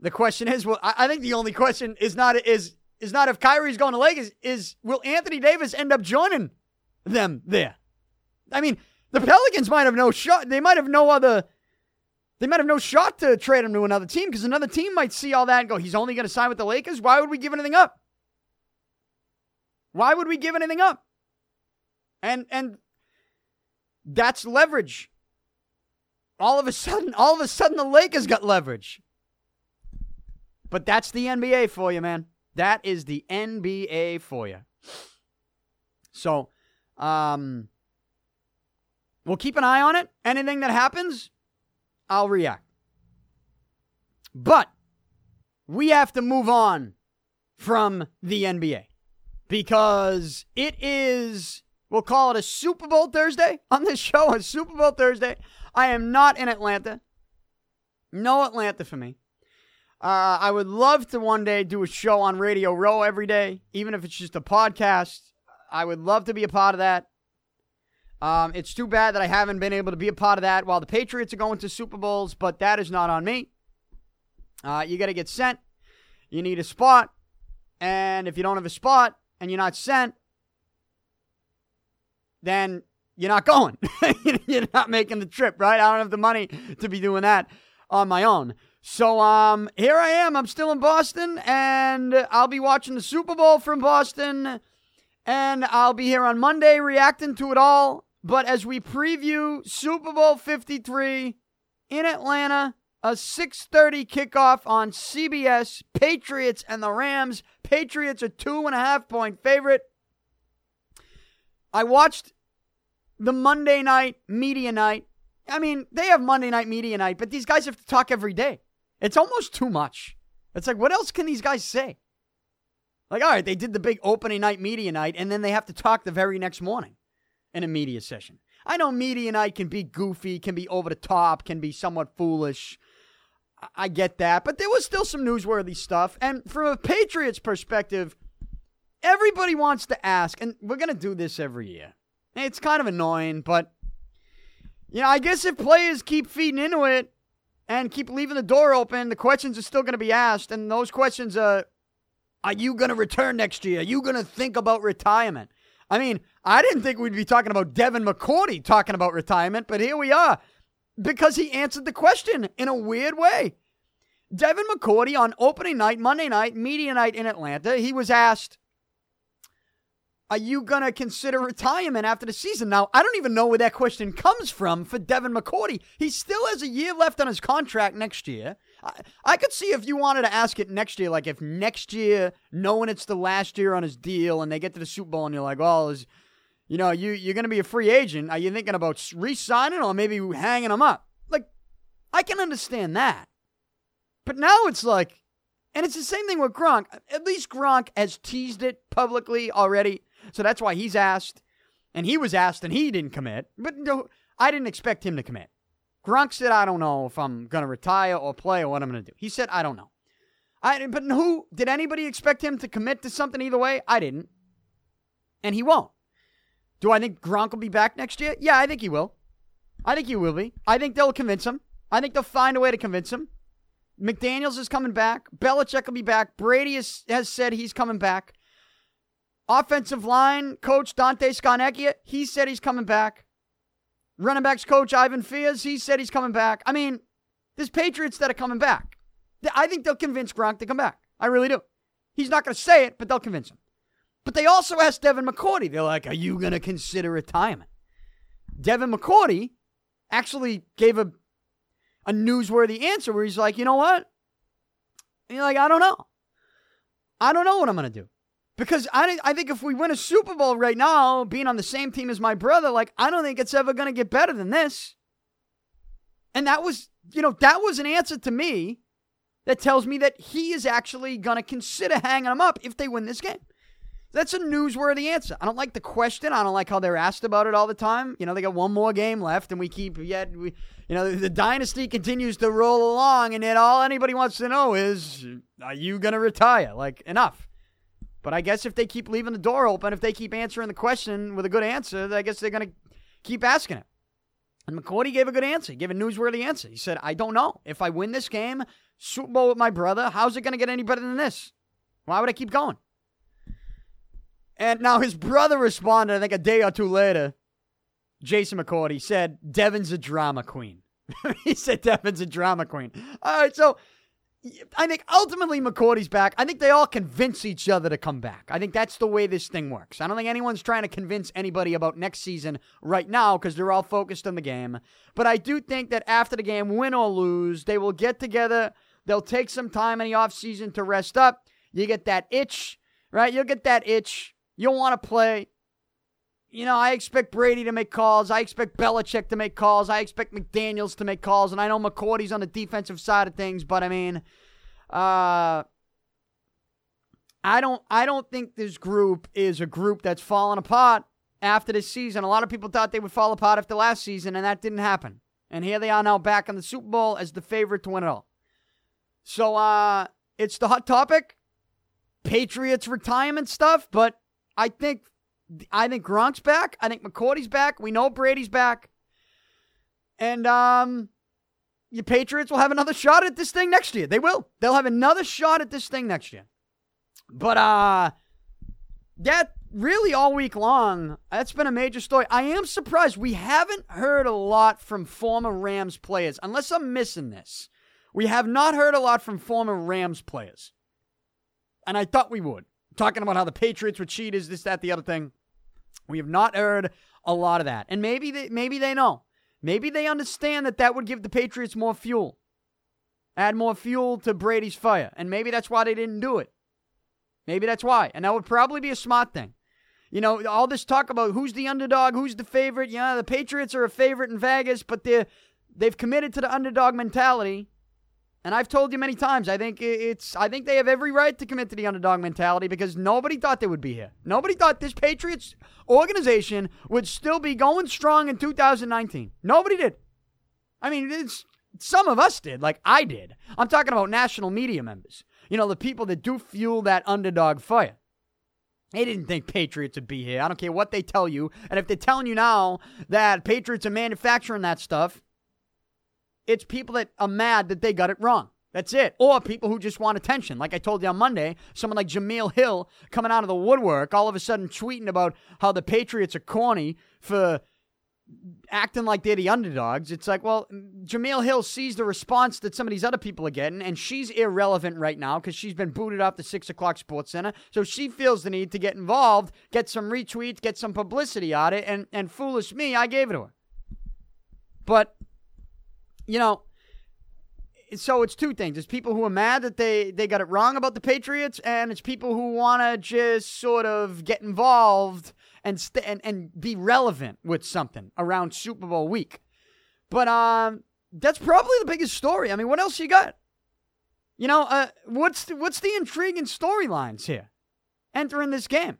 the question is, well, I think the only question is not is is not if Kyrie's going to Lakers, is will Anthony Davis end up joining them there? I mean, the Pelicans might have no shot. They might have no other. They might have no shot to trade him to another team because another team might see all that and go, he's only going to sign with the Lakers. Why would we give anything up? Why would we give anything up? And and that's leverage. All of a sudden, all of a sudden the Lakers got leverage. But that's the NBA for you, man. That is the NBA for you. So, um we'll keep an eye on it. Anything that happens, I'll react. But we have to move on from the NBA because it is, we'll call it a Super Bowl Thursday on this show, a Super Bowl Thursday. I am not in Atlanta. No Atlanta for me. Uh, I would love to one day do a show on Radio Row every day, even if it's just a podcast. I would love to be a part of that. Um, it's too bad that I haven't been able to be a part of that while the Patriots are going to Super Bowls, but that is not on me. Uh, you got to get sent. You need a spot. And if you don't have a spot, and you're not sent, then you're not going. you're not making the trip, right? I don't have the money to be doing that on my own. So um here I am. I'm still in Boston and I'll be watching the Super Bowl from Boston and I'll be here on Monday reacting to it all. But as we preview Super Bowl 53 in Atlanta, a 6:30 kickoff on CBS. Patriots and the Rams. Patriots a two and a half point favorite. I watched the Monday night media night. I mean, they have Monday night media night, but these guys have to talk every day. It's almost too much. It's like, what else can these guys say? Like, all right, they did the big opening night media night, and then they have to talk the very next morning in a media session. I know media night can be goofy, can be over the top, can be somewhat foolish. I get that, but there was still some newsworthy stuff. And from a Patriots perspective, everybody wants to ask, and we're going to do this every year. It's kind of annoying, but you know, I guess if players keep feeding into it and keep leaving the door open, the questions are still going to be asked, and those questions are: Are you going to return next year? Are you going to think about retirement? I mean, I didn't think we'd be talking about Devin McCourty talking about retirement, but here we are because he answered the question in a weird way. Devin McCourty on opening night, Monday night, media night in Atlanta, he was asked, Are you going to consider retirement after the season? Now, I don't even know where that question comes from for Devin McCourty. He still has a year left on his contract next year. I, I could see if you wanted to ask it next year, like if next year, knowing it's the last year on his deal and they get to the Super Bowl and you're like, oh, is you know, you you're going to be a free agent. Are you thinking about re-signing or maybe hanging him up? Like, I can understand that. But now it's like, and it's the same thing with Gronk. At least Gronk has teased it publicly already, so that's why he's asked, and he was asked, and he didn't commit. But no, I didn't expect him to commit. Gronk said, "I don't know if I'm going to retire or play or what I'm going to do." He said, "I don't know." I but who did anybody expect him to commit to something either way? I didn't, and he won't. Do I think Gronk will be back next year? Yeah, I think he will. I think he will be. I think they'll convince him. I think they'll find a way to convince him. McDaniels is coming back. Belichick will be back. Brady has, has said he's coming back. Offensive line coach Dante Scarnecchia, he said he's coming back. Running backs coach Ivan Fears, he said he's coming back. I mean, there's Patriots that are coming back. I think they'll convince Gronk to come back. I really do. He's not going to say it, but they'll convince him. But they also asked Devin McCourty. They're like, "Are you going to consider retirement?" Devin McCourty actually gave a a newsworthy answer where he's like, "You know what?" Like, "I don't know. I don't know what I'm going to do." Because I, I think if we win a Super Bowl right now, being on the same team as my brother, like, I don't think it's ever going to get better than this. And that was, you know, that was an answer to me that tells me that he is actually going to consider hanging him up if they win this game. That's a newsworthy answer. I don't like the question. I don't like how they're asked about it all the time. You know, they got one more game left, and we keep yet we, you know, the, the dynasty continues to roll along, and yet all anybody wants to know is, are you going to retire? Like enough. But I guess if they keep leaving the door open, if they keep answering the question with a good answer, I guess they're going to keep asking it. And McCourty gave a good answer. He gave a newsworthy answer. He said, I don't know. If I win this game, Super Bowl with my brother, how's it going to get any better than this? Why would I keep going? And now his brother responded, I think a day or two later. Jason McCourty said, Devin's a drama queen. he said Devin's a drama queen. All right, so I think ultimately McCourty's back. I think they all convince each other to come back. I think that's the way this thing works. I don't think anyone's trying to convince anybody about next season right now because they're all focused on the game. But I do think that after the game, win or lose, they will get together. They'll take some time in the offseason to rest up. You get that itch, right? You'll get that itch. You'll want to play. You know, I expect Brady to make calls. I expect Belichick to make calls. I expect McDaniels to make calls. And I know McCourty's on the defensive side of things, but I mean, uh, I don't I don't think this group is a group that's fallen apart after this season. A lot of people thought they would fall apart after last season, and that didn't happen. And here they are now back in the Super Bowl as the favorite to win it all. So uh it's the hot topic. Patriots retirement stuff, but I think I think Gronk's back. I think McCourty's back. We know Brady's back. And um your Patriots will have another shot at this thing next year. They will. They'll have another shot at this thing next year. But uh that really all week long, that's been a major story. I am surprised we haven't heard a lot from former Rams players, unless I'm missing this. We have not heard a lot from former Rams players. And I thought we would. Talking about how the Patriots were cheaters, this, that, the other thing. We have not heard a lot of that. And maybe they, maybe they know. Maybe they understand that that would give the Patriots more fuel, add more fuel to Brady's fire. And maybe that's why they didn't do it. Maybe that's why. And that would probably be a smart thing. You know, all this talk about who's the underdog, who's the favorite. Yeah, the Patriots are a favorite in Vegas, but they're, they've committed to the underdog mentality. And I've told you many times, I think it's I think they have every right to commit to the underdog mentality because nobody thought they would be here. Nobody thought this Patriots organization would still be going strong in 2019. Nobody did. I mean, it's some of us did, like I did. I'm talking about national media members. You know, the people that do fuel that underdog fire. They didn't think Patriots would be here. I don't care what they tell you. And if they're telling you now that Patriots are manufacturing that stuff, it's people that are mad that they got it wrong. That's it. Or people who just want attention. Like I told you on Monday, someone like Jemele Hill coming out of the woodwork, all of a sudden tweeting about how the Patriots are corny for acting like they're the underdogs. It's like, well, Jemele Hill sees the response that some of these other people are getting, and she's irrelevant right now because she's been booted off the six o'clock SportsCenter. So she feels the need to get involved, get some retweets, get some publicity on it, and, and foolish me, I gave it to her. But you know, so it's two things. It's people who are mad that they, they got it wrong about the Patriots, and it's people who want to just sort of get involved and, st- and and be relevant with something around Super Bowl week. But um, that's probably the biggest story. I mean, what else you got? You know, uh, what's the, what's the intriguing storylines here entering this game?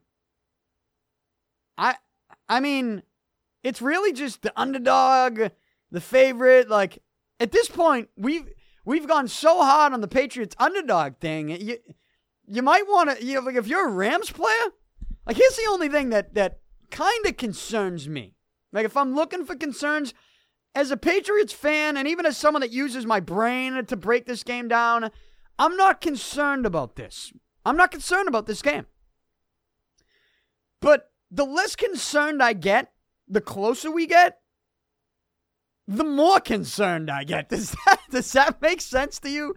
I I mean, it's really just the underdog, the favorite. Like at this point, we've we've gone so hard on the Patriots underdog thing. You you might want to you know, like if you're a Rams player, like here's the only thing that that kind of concerns me. Like if I'm looking for concerns as a Patriots fan and even as someone that uses my brain to break this game down, I'm not concerned about this. I'm not concerned about this game. But the less concerned I get, the closer we get, the more concerned I get. Does that, does that make sense to you?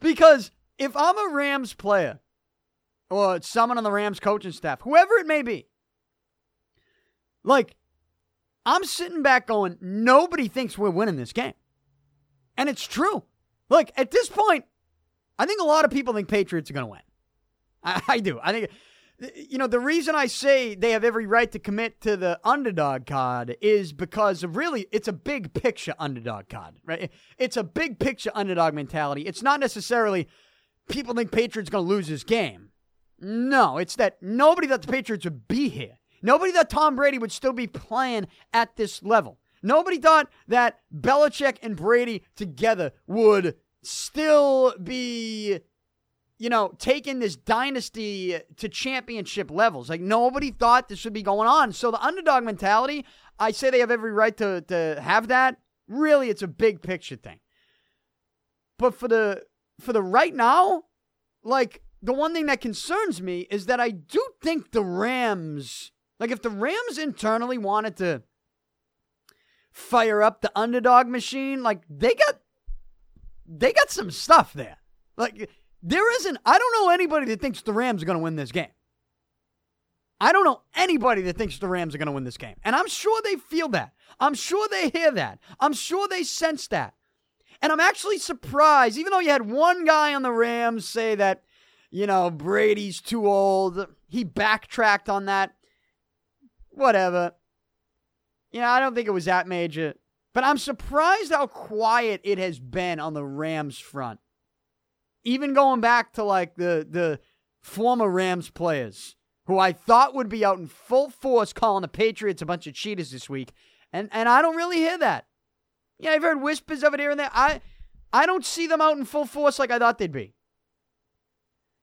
Because if I'm a Rams player or someone on the Rams coaching staff, whoever it may be, like, I'm sitting back going, nobody thinks we're winning this game. And it's true. Look, at this point, I think a lot of people think Patriots are going to win. I, I do. I think you know, the reason I say they have every right to commit to the underdog card is because of really, it's a big picture underdog card, right? It's a big picture underdog mentality. It's not necessarily people think Patriots going to lose this game. No, it's that nobody thought the Patriots would be here. Nobody thought Tom Brady would still be playing at this level. Nobody thought that Belichick and Brady together would still be you know, taking this dynasty to championship levels. Like nobody thought this would be going on. So the underdog mentality, I say they have every right to to have that. Really, it's a big picture thing. But for the for the right now, like the one thing that concerns me is that I do think the Rams, like if the Rams internally wanted to fire up the underdog machine, like they got they got some stuff there. Like there isn't, I don't know anybody that thinks the Rams are going to win this game. I don't know anybody that thinks the Rams are going to win this game. And I'm sure they feel that. I'm sure they hear that. I'm sure they sense that. And I'm actually surprised, even though you had one guy on the Rams say that, you know, Brady's too old, he backtracked on that. Whatever. You know, I don't think it was that major. But I'm surprised how quiet it has been on the Rams front even going back to like the the former Rams players who I thought would be out in full force calling the Patriots a bunch of cheaters this week. And and I don't really hear that. Yeah, I've heard whispers of it here and there. I I don't see them out in full force like I thought they'd be.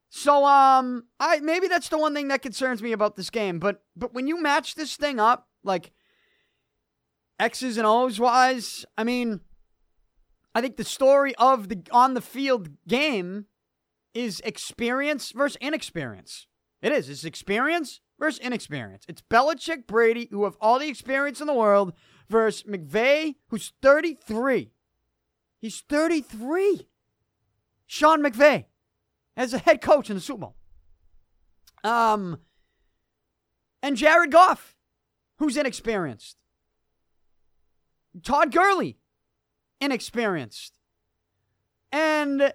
So um I maybe that's the one thing that concerns me about this game, but but when you match this thing up like X's and O's wise, I mean I think the story of the on the field game is experience versus inexperience. It is. It's experience versus inexperience. It's Belichick, Brady, who have all the experience in the world, versus McVay, who's 33. He's 33. Sean McVay as a head coach in the Super Bowl. Um, and Jared Goff, who's inexperienced. Todd Gurley, inexperienced. And,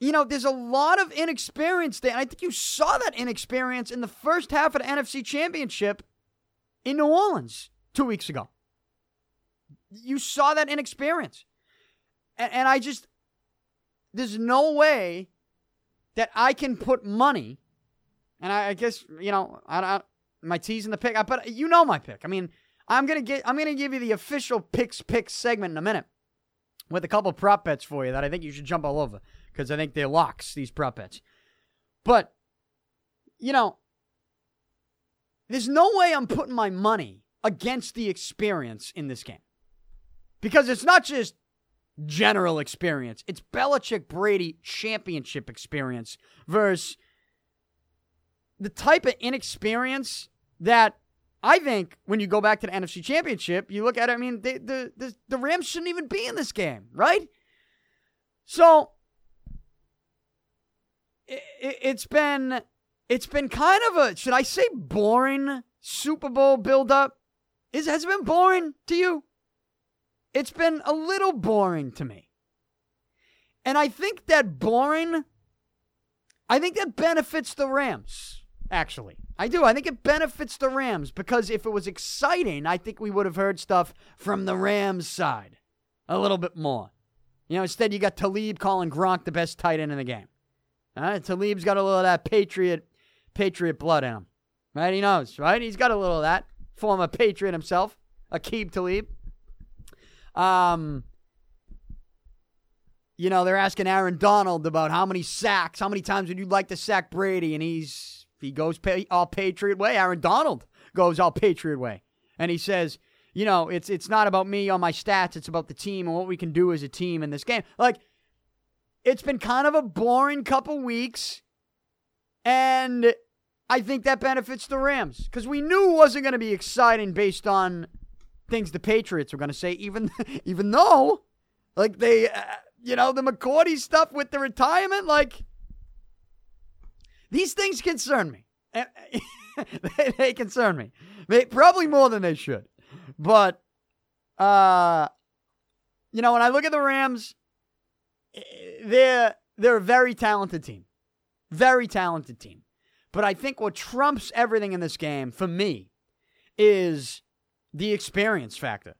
you know, there's a lot of inexperience there. And I think you saw that inexperience in the first half of the NFC Championship in New Orleans two weeks ago. You saw that inexperience. And, and I just, there's no way that I can put money, and I, I guess, you know, I, I, my teasing the pick, but you know my pick. I mean, I'm gonna get, I'm gonna give you the official Pic's Picks segment in a minute with a couple prop bets for you that I think you should jump all over because I think they're locks, these prop bets. But, you know, there's no way I'm putting my money against the experience in this game. Because it's not just general experience, it's Belichick Brady championship experience versus the type of inexperience that I think when you go back to the NFC Championship, you look at it. I mean, they, the the the Rams shouldn't even be in this game, right? So it, it, it's been it's been kind of a should I say boring Super Bowl buildup? Is has it been boring to you? It's been a little boring to me. And I think that boring I think that benefits the Rams, actually. I do. I think it benefits the Rams because if it was exciting, I think we would have heard stuff from the Rams side a little bit more. You know, instead you got Talib calling Gronk the best tight end in the game. All right, Talib's got a little of that Patriot Patriot blood in him. Right? He knows, right? He's got a little of that. Former Patriot himself, Aqib Talib. Um, you know, they're asking Aaron Donald about how many sacks, how many times would you like to sack Brady, and he's he goes pay, all Patriot way. Aaron Donald goes all Patriot way, and he says, you know, it's it's not about me on my stats. It's about the team and what we can do as a team in this game. Like, it's been kind of a boring couple weeks, and I think that benefits the Rams because we knew it wasn't going to be exciting based on things the Patriots were going to say. Even even though, like they, uh, you know, the McCourty stuff with the retirement, like these things concern me. they, they concern me. They, probably more than they should. But, uh, you know, when I look at the Rams, eh, they're they're a very talented team, very talented team. But I think what trumps everything in this game for me is the experience factor.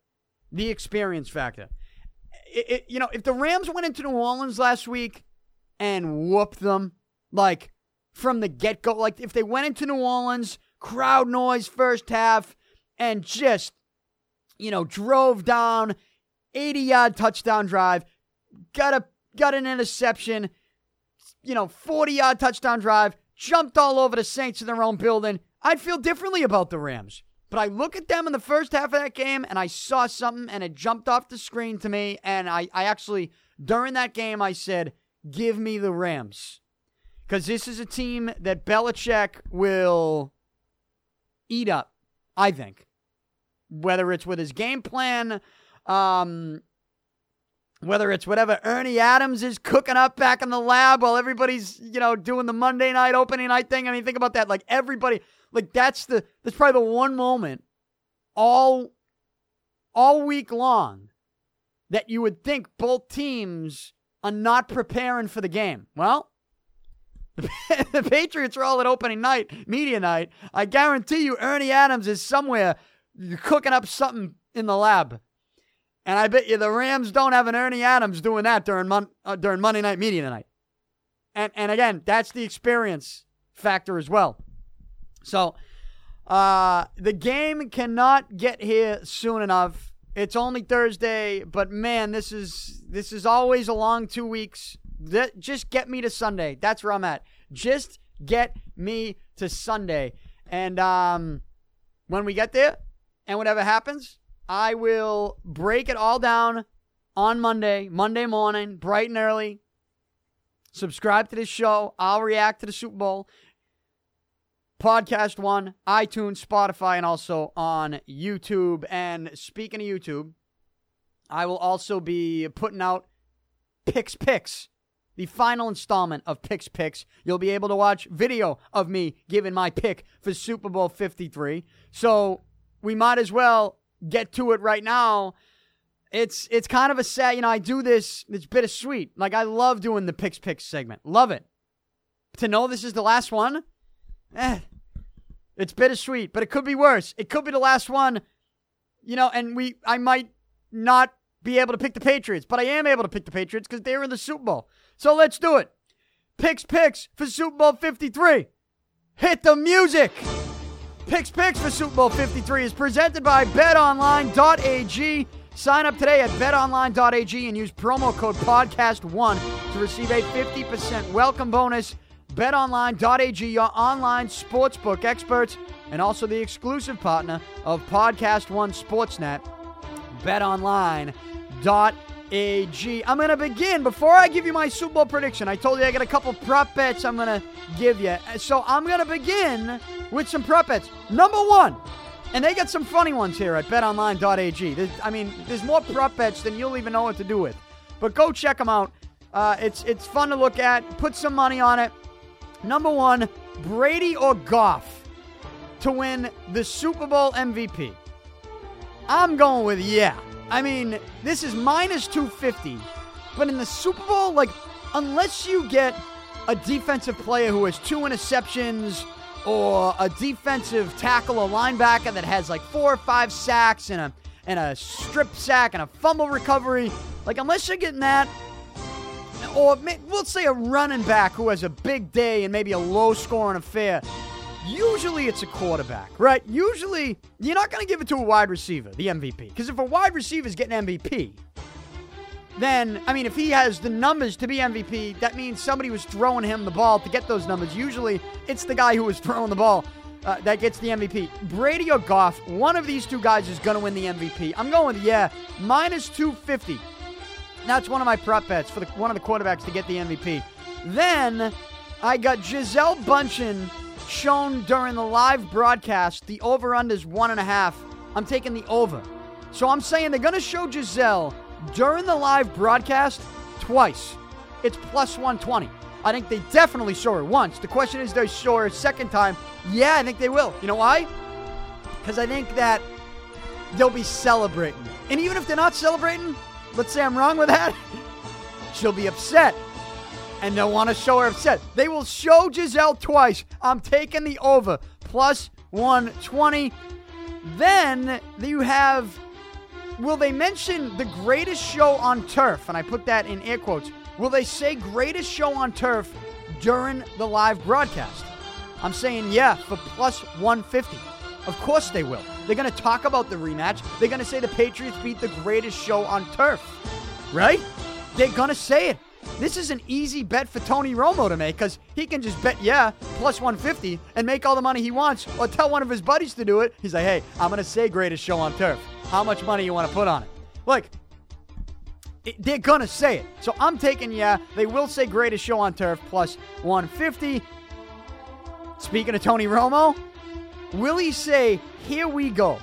The experience factor. It, it, you know, if the Rams went into New Orleans last week and whooped them, like from the get go. Like if they went into New Orleans, crowd noise first half, and just, you know, drove down 80 yard touchdown drive, got a got an interception, you know, 40 yard touchdown drive, jumped all over the Saints in their own building. I'd feel differently about the Rams. But I look at them in the first half of that game and I saw something and it jumped off the screen to me. And I, I actually, during that game, I said, give me the Rams because this is a team that Belichick will eat up, I think. Whether it's with his game plan, um, whether it's whatever Ernie Adams is cooking up back in the lab while everybody's, you know, doing the Monday night opening night thing. I mean, think about that. Like everybody, like that's the that's probably the one moment all all week long that you would think both teams are not preparing for the game. Well, the Patriots are all at opening night, media night. I guarantee you, Ernie Adams is somewhere cooking up something in the lab. And I bet you the Rams don't have an Ernie Adams doing that during mon- uh, during Monday night media night. And and again, that's the experience factor as well. So, uh, the game cannot get here soon enough. It's only Thursday, but man, this is this is always a long two weeks just get me to Sunday. That's where I'm at. Just get me to Sunday. And um, when we get there and whatever happens, I will break it all down on Monday, Monday morning, bright and early. Subscribe to this show. I'll react to the Super Bowl. Podcast One, iTunes, Spotify, and also on YouTube. And speaking of YouTube, I will also be putting out Pic's Picks the final installment of Pic's Picks. You'll be able to watch video of me giving my pick for Super Bowl 53. So we might as well get to it right now. It's it's kind of a sad, you know, I do this, it's bittersweet. Like I love doing the Pic's Picks segment. Love it. To know this is the last one, eh, it's bittersweet, but it could be worse. It could be the last one, you know, and we I might not be able to pick the Patriots, but I am able to pick the Patriots because they're in the Super Bowl. So let's do it. Pic's Picks for Super Bowl 53. Hit the music. Pic's Picks for Super Bowl 53 is presented by betonline.ag. Sign up today at betonline.ag and use promo code podcast1 to receive a 50% welcome bonus. BetOnline.ag, your online sportsbook experts, and also the exclusive partner of Podcast One Sportsnet. BetOnline.ag. AG. I'm going to begin. Before I give you my Super Bowl prediction, I told you I got a couple prop bets I'm going to give you. So I'm going to begin with some prop bets. Number one, and they got some funny ones here at betonline.ag. There's, I mean, there's more prop bets than you'll even know what to do with. But go check them out. Uh, it's, it's fun to look at. Put some money on it. Number one, Brady or Goff to win the Super Bowl MVP. I'm going with yeah. I mean, this is minus 250. But in the Super Bowl, like, unless you get a defensive player who has two interceptions or a defensive tackle or linebacker that has like four or five sacks and a and a strip sack and a fumble recovery, like unless you're getting that, or we'll say a running back who has a big day and maybe a low scoring affair, Usually it's a quarterback, right? Usually you're not going to give it to a wide receiver, the MVP. Because if a wide receiver is getting MVP, then, I mean, if he has the numbers to be MVP, that means somebody was throwing him the ball to get those numbers. Usually, it's the guy who was throwing the ball uh, that gets the MVP. Brady or Goff, one of these two guys is going to win the MVP. I'm going with, yeah, minus 250. That's one of my prop bets for the, one of the quarterbacks to get the MVP. Then I got Gisele Bündchen shown during the live broadcast. The over under is one and a half. I'm taking the over. So I'm saying they're going to show Gisele during the live broadcast twice. It's plus 120. I think they definitely saw her once. The question is, they saw her a second time. Yeah, I think they will. You know why? Because I think that they'll be celebrating. And even if they're not celebrating, let's say I'm wrong with that, she'll be upset. And they'll want to show her upset. They will show Gisele twice. I'm taking the over. Plus 120. Then you have will they mention the greatest show on turf? And I put that in air quotes. Will they say greatest show on turf during the live broadcast? I'm saying yeah for plus 150. Of course they will. They're going to talk about the rematch. They're going to say the Patriots beat the greatest show on turf. Right? They're going to say it. This is an easy bet for Tony Romo to make because he can just bet, yeah, plus 150 and make all the money he wants or tell one of his buddies to do it. He's like, hey, I'm going to say greatest show on turf. How much money you want to put on it? Like, they're going to say it. So I'm taking, yeah, they will say greatest show on turf plus 150. Speaking of Tony Romo, will he say, here we go?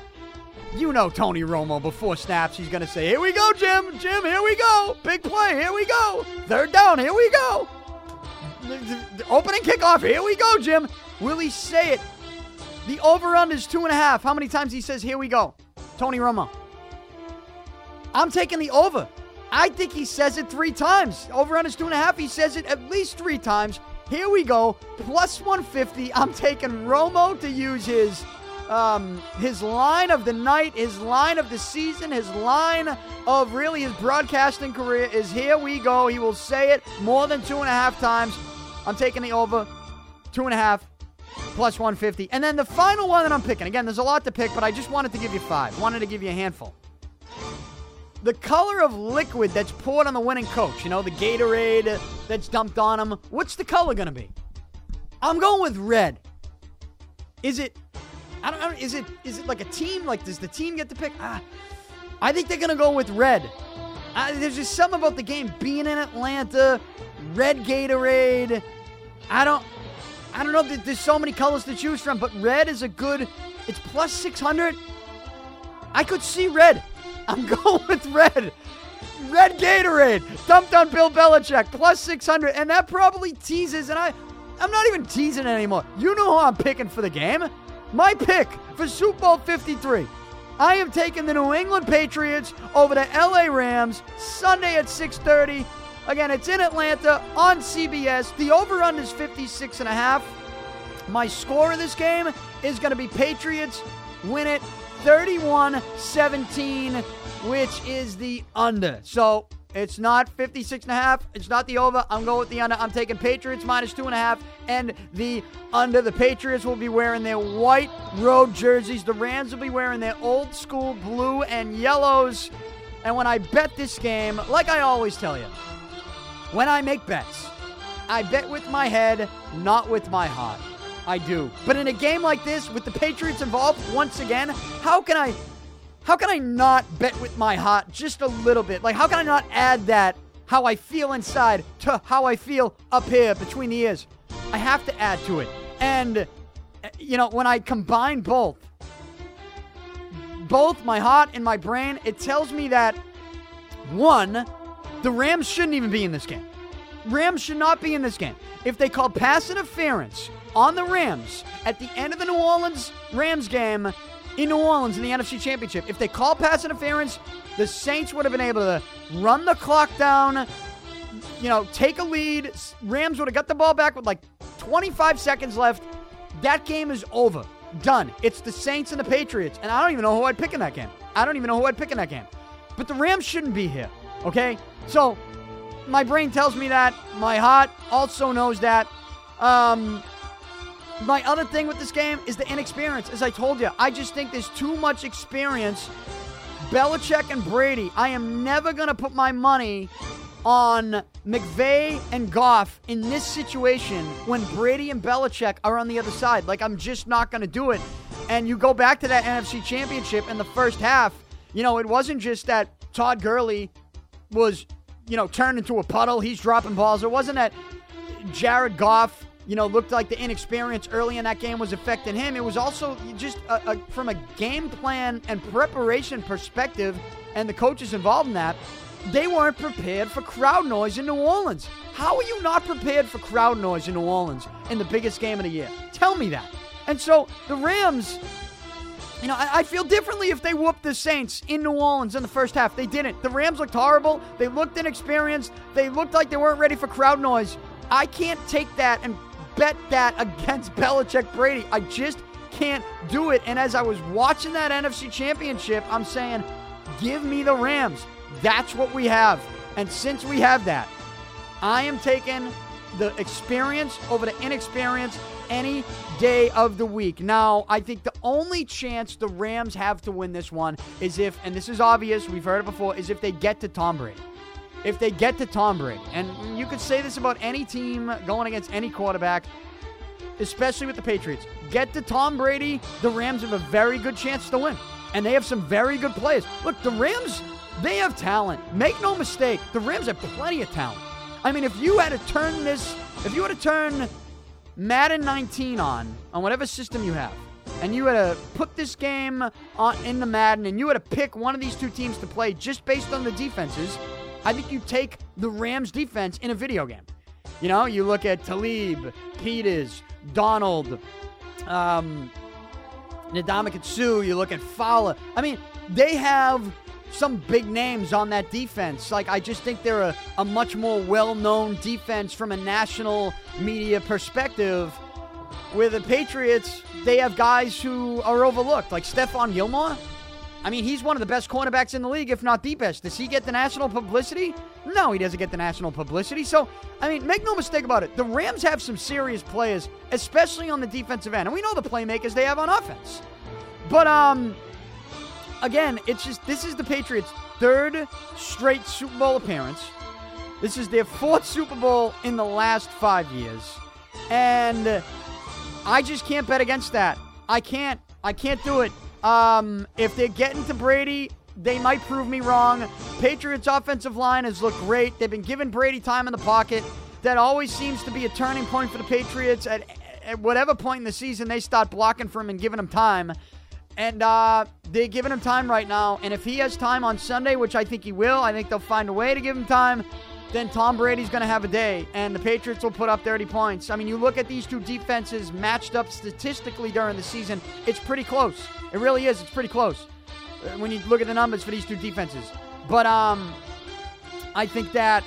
You know Tony Romo before snaps, he's going to say, Here we go, Jim. Jim, here we go. Big play. Here we go. Third down. Here we go. Opening kickoff. Here we go, Jim. Will he say it? The over under is two and a half. How many times he says, Here we go? Tony Romo. I'm taking the over. I think he says it three times. Over on his two and a half, he says it at least three times. Here we go. Plus 150. I'm taking Romo to use his um, his line of the night, his line of the season, his line of really his broadcasting career is here we go. He will say it more than two and a half times. I'm taking the over, two and a half, plus 150. And then the final one that I'm picking, again, there's a lot to pick, but I just wanted to give you five. Wanted to give you a handful. The color of liquid that's poured on the winning coach, you know, the Gatorade that's dumped on him, what's the color going to be? I'm going with red. Is it I don't, I don't, is it is it like a team? Like does the team get to pick? Ah, I think they're gonna go with red. Uh, there's just something about the game being in Atlanta, red Gatorade. I don't, I don't know. There's so many colors to choose from, but red is a good. It's plus 600. I could see red. I'm going with red. Red Gatorade dumped on Bill Belichick plus 600, and that probably teases. And I, I'm not even teasing anymore. You know who I'm picking for the game. My pick for Super Bowl 53. I am taking the New England Patriots over the LA Rams Sunday at 6:30. Again, it's in Atlanta on CBS. The over-under is 56 and a half. My score of this game is going to be Patriots win it 31-17, which is the under. So it's not 56 and a half. It's not the over. I'm going with the under. I'm taking Patriots minus two and a half and the under. The Patriots will be wearing their white road jerseys. The Rams will be wearing their old school blue and yellows. And when I bet this game, like I always tell you, when I make bets, I bet with my head, not with my heart. I do. But in a game like this, with the Patriots involved, once again, how can I how can I not bet with my heart just a little bit? Like, how can I not add that how I feel inside to how I feel up here between the ears? I have to add to it. And, eh, you know, when I combine both, both my heart and my brain, it tells me that one, the Rams shouldn't even be in this game. Rams should not be in this game. If they call pass interference on the Rams at the end of the New Orleans Rams game, in New Orleans in the NFC Championship. If they call pass interference, the Saints would have been able to run the clock down, you know, take a lead. Rams would have got the ball back with like 25 seconds left. That game is over. Done. It's the Saints and the Patriots. And I don't even know who I'd pick in that game. I don't even know who I'd pick in that game. But the Rams shouldn't be here. Okay? So my brain tells me that. My heart also knows that. Um, my other thing with this game is the inexperience. As I told you, I just think there's too much experience Belichick and Brady. I am never going to put my money on McVay and Goff in this situation when Brady and Belichick are on the other side. Like, I'm just not going to do it. And you go back to that NFC championship in the first half, you know, it wasn't just that Todd Gurley was, you know, turned into a puddle. He's dropping balls. It wasn't that Jared Goff, you know, looked like the inexperience early in that game was affecting him. It was also just a, a, from a game plan and preparation perspective, and the coaches involved in that they weren't prepared for crowd noise in New Orleans. How are you not prepared for crowd noise in New Orleans in the biggest game of the year? Tell me that. And so the Rams, you know, I, I, feel differently if they whooped the Saints in New Orleans in the first half. They didn't. The Rams looked horrible. They looked inexperienced. They looked like they weren't ready for crowd noise. I can't take that and bet that against Belichick Brady. I just can't do it. And as I was watching that NFC championship, I'm saying, give me the Rams. That's what we have. And since we have that, I am taking the experience over the inexperience any day of the week. Now, I think the only chance the Rams have to win this one is if, and this is obvious, we've heard it before, is if they get to Tom Brady. If they get to Tom Brady. And you could say this about any team going against any quarterback, especially with the Patriots. Get to Tom Brady, the Rams have a very good chance to win. And they have some very good players. Look, the Rams they have talent. Make no mistake, the Rams have plenty of talent. I mean, if you had to turn this, if you had to turn Madden 19 on, on whatever system you have, and you had to put this game on in the Madden, and you had to pick one of these two teams to play just based on the defenses, I think you take the Rams defense in a video game. You know, you look at Talib, Peters, Donald, um, Ndamukong you look at Fowler. I mean, they have some big names on that defense. Like, I just think they're a, a much more well known defense from a national media perspective. Where the Patriots, they have guys who are overlooked, like Stephon Gilmore. I mean, he's one of the best cornerbacks in the league, if not the best. Does he get the national publicity? No, he doesn't get the national publicity. So, I mean, make no mistake about it. The Rams have some serious players, especially on the defensive end. And we know the playmakers they have on offense. But, um, again, it's just this is the Patriots' third straight Super Bowl appearance. This is their fourth Super Bowl in the last five years. And I just can't bet against that. I can't. I can't do it. Um, if they're getting to Brady, they might prove me wrong. Patriots' offensive line has looked great. They've been giving Brady time in the pocket. That always seems to be a turning point for the Patriots. At, at whatever point in the season they start blocking for him and giving him time, and uh, they're giving him time right now. And if he has time on Sunday, which I think he will, I think they'll find a way to give him time. Then Tom Brady's going to have a day, and the Patriots will put up 30 points. I mean, you look at these two defenses matched up statistically during the season, it's pretty close. It really is. It's pretty close uh, when you look at the numbers for these two defenses. But um, I think that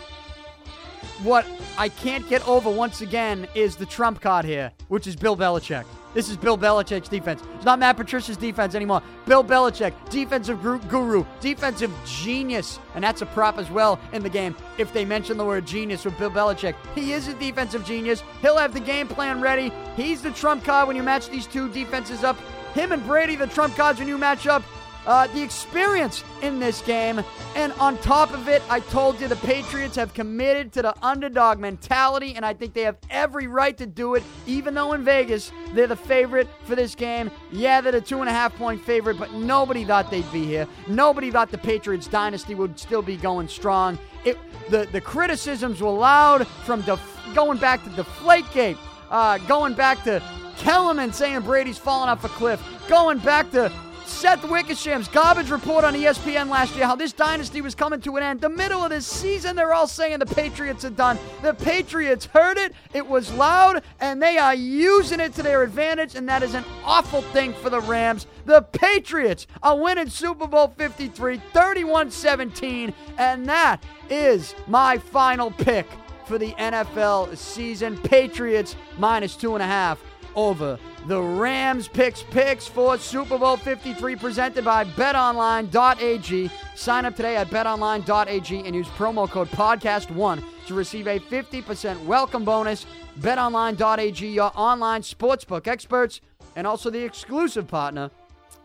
what I can't get over once again is the trump card here, which is Bill Belichick. This is Bill Belichick's defense. It's not Matt Patricia's defense anymore. Bill Belichick, defensive guru, defensive genius. And that's a prop as well in the game. If they mention the word genius with Bill Belichick, he is a defensive genius. He'll have the game plan ready. He's the trump card when you match these two defenses up. Him and Brady, the trump cards when you match up uh, the experience in this game. And on top of it, I told you the Patriots have committed to the underdog mentality, and I think they have every right to do it, even though in Vegas they're the favorite for this game. Yeah, they're the two and a half point favorite, but nobody thought they'd be here. Nobody thought the Patriots dynasty would still be going strong. It, the, the criticisms were loud from def- going back to the Deflategate, uh, going back to Kellerman saying Brady's falling off a cliff, going back to Seth Wickersham's garbage report on ESPN last year how this dynasty was coming to an end. The middle of this season, they're all saying the Patriots are done. The Patriots heard it, it was loud, and they are using it to their advantage, and that is an awful thing for the Rams. The Patriots are winning Super Bowl 53, 31 17, and that is my final pick for the NFL season. Patriots minus two and a half over the Rams Pic's Picks for Super Bowl 53 presented by betonline.ag. Sign up today at betonline.ag and use promo code podcast1 to receive a 50% welcome bonus. betonline.ag, your online sportsbook experts, and also the exclusive partner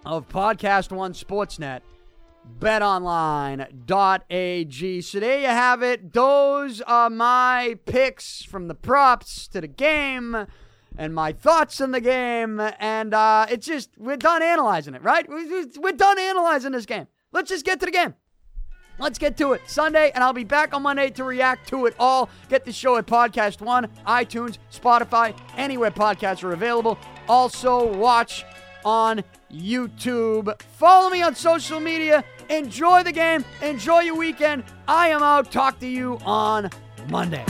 of Podcast One Sportsnet. betonline.ag. So there you have it. Those are my picks from the props to the game and my thoughts on the game. And uh, it's just, we're done analyzing it, right? We're done analyzing this game. Let's just get to the game. Let's get to it. Sunday, and I'll be back on Monday to react to it all. Get the show at Podcast One, iTunes, Spotify, anywhere podcasts are available. Also, watch on YouTube. Follow me on social media. Enjoy the game. Enjoy your weekend. I am out. Talk to you on Monday.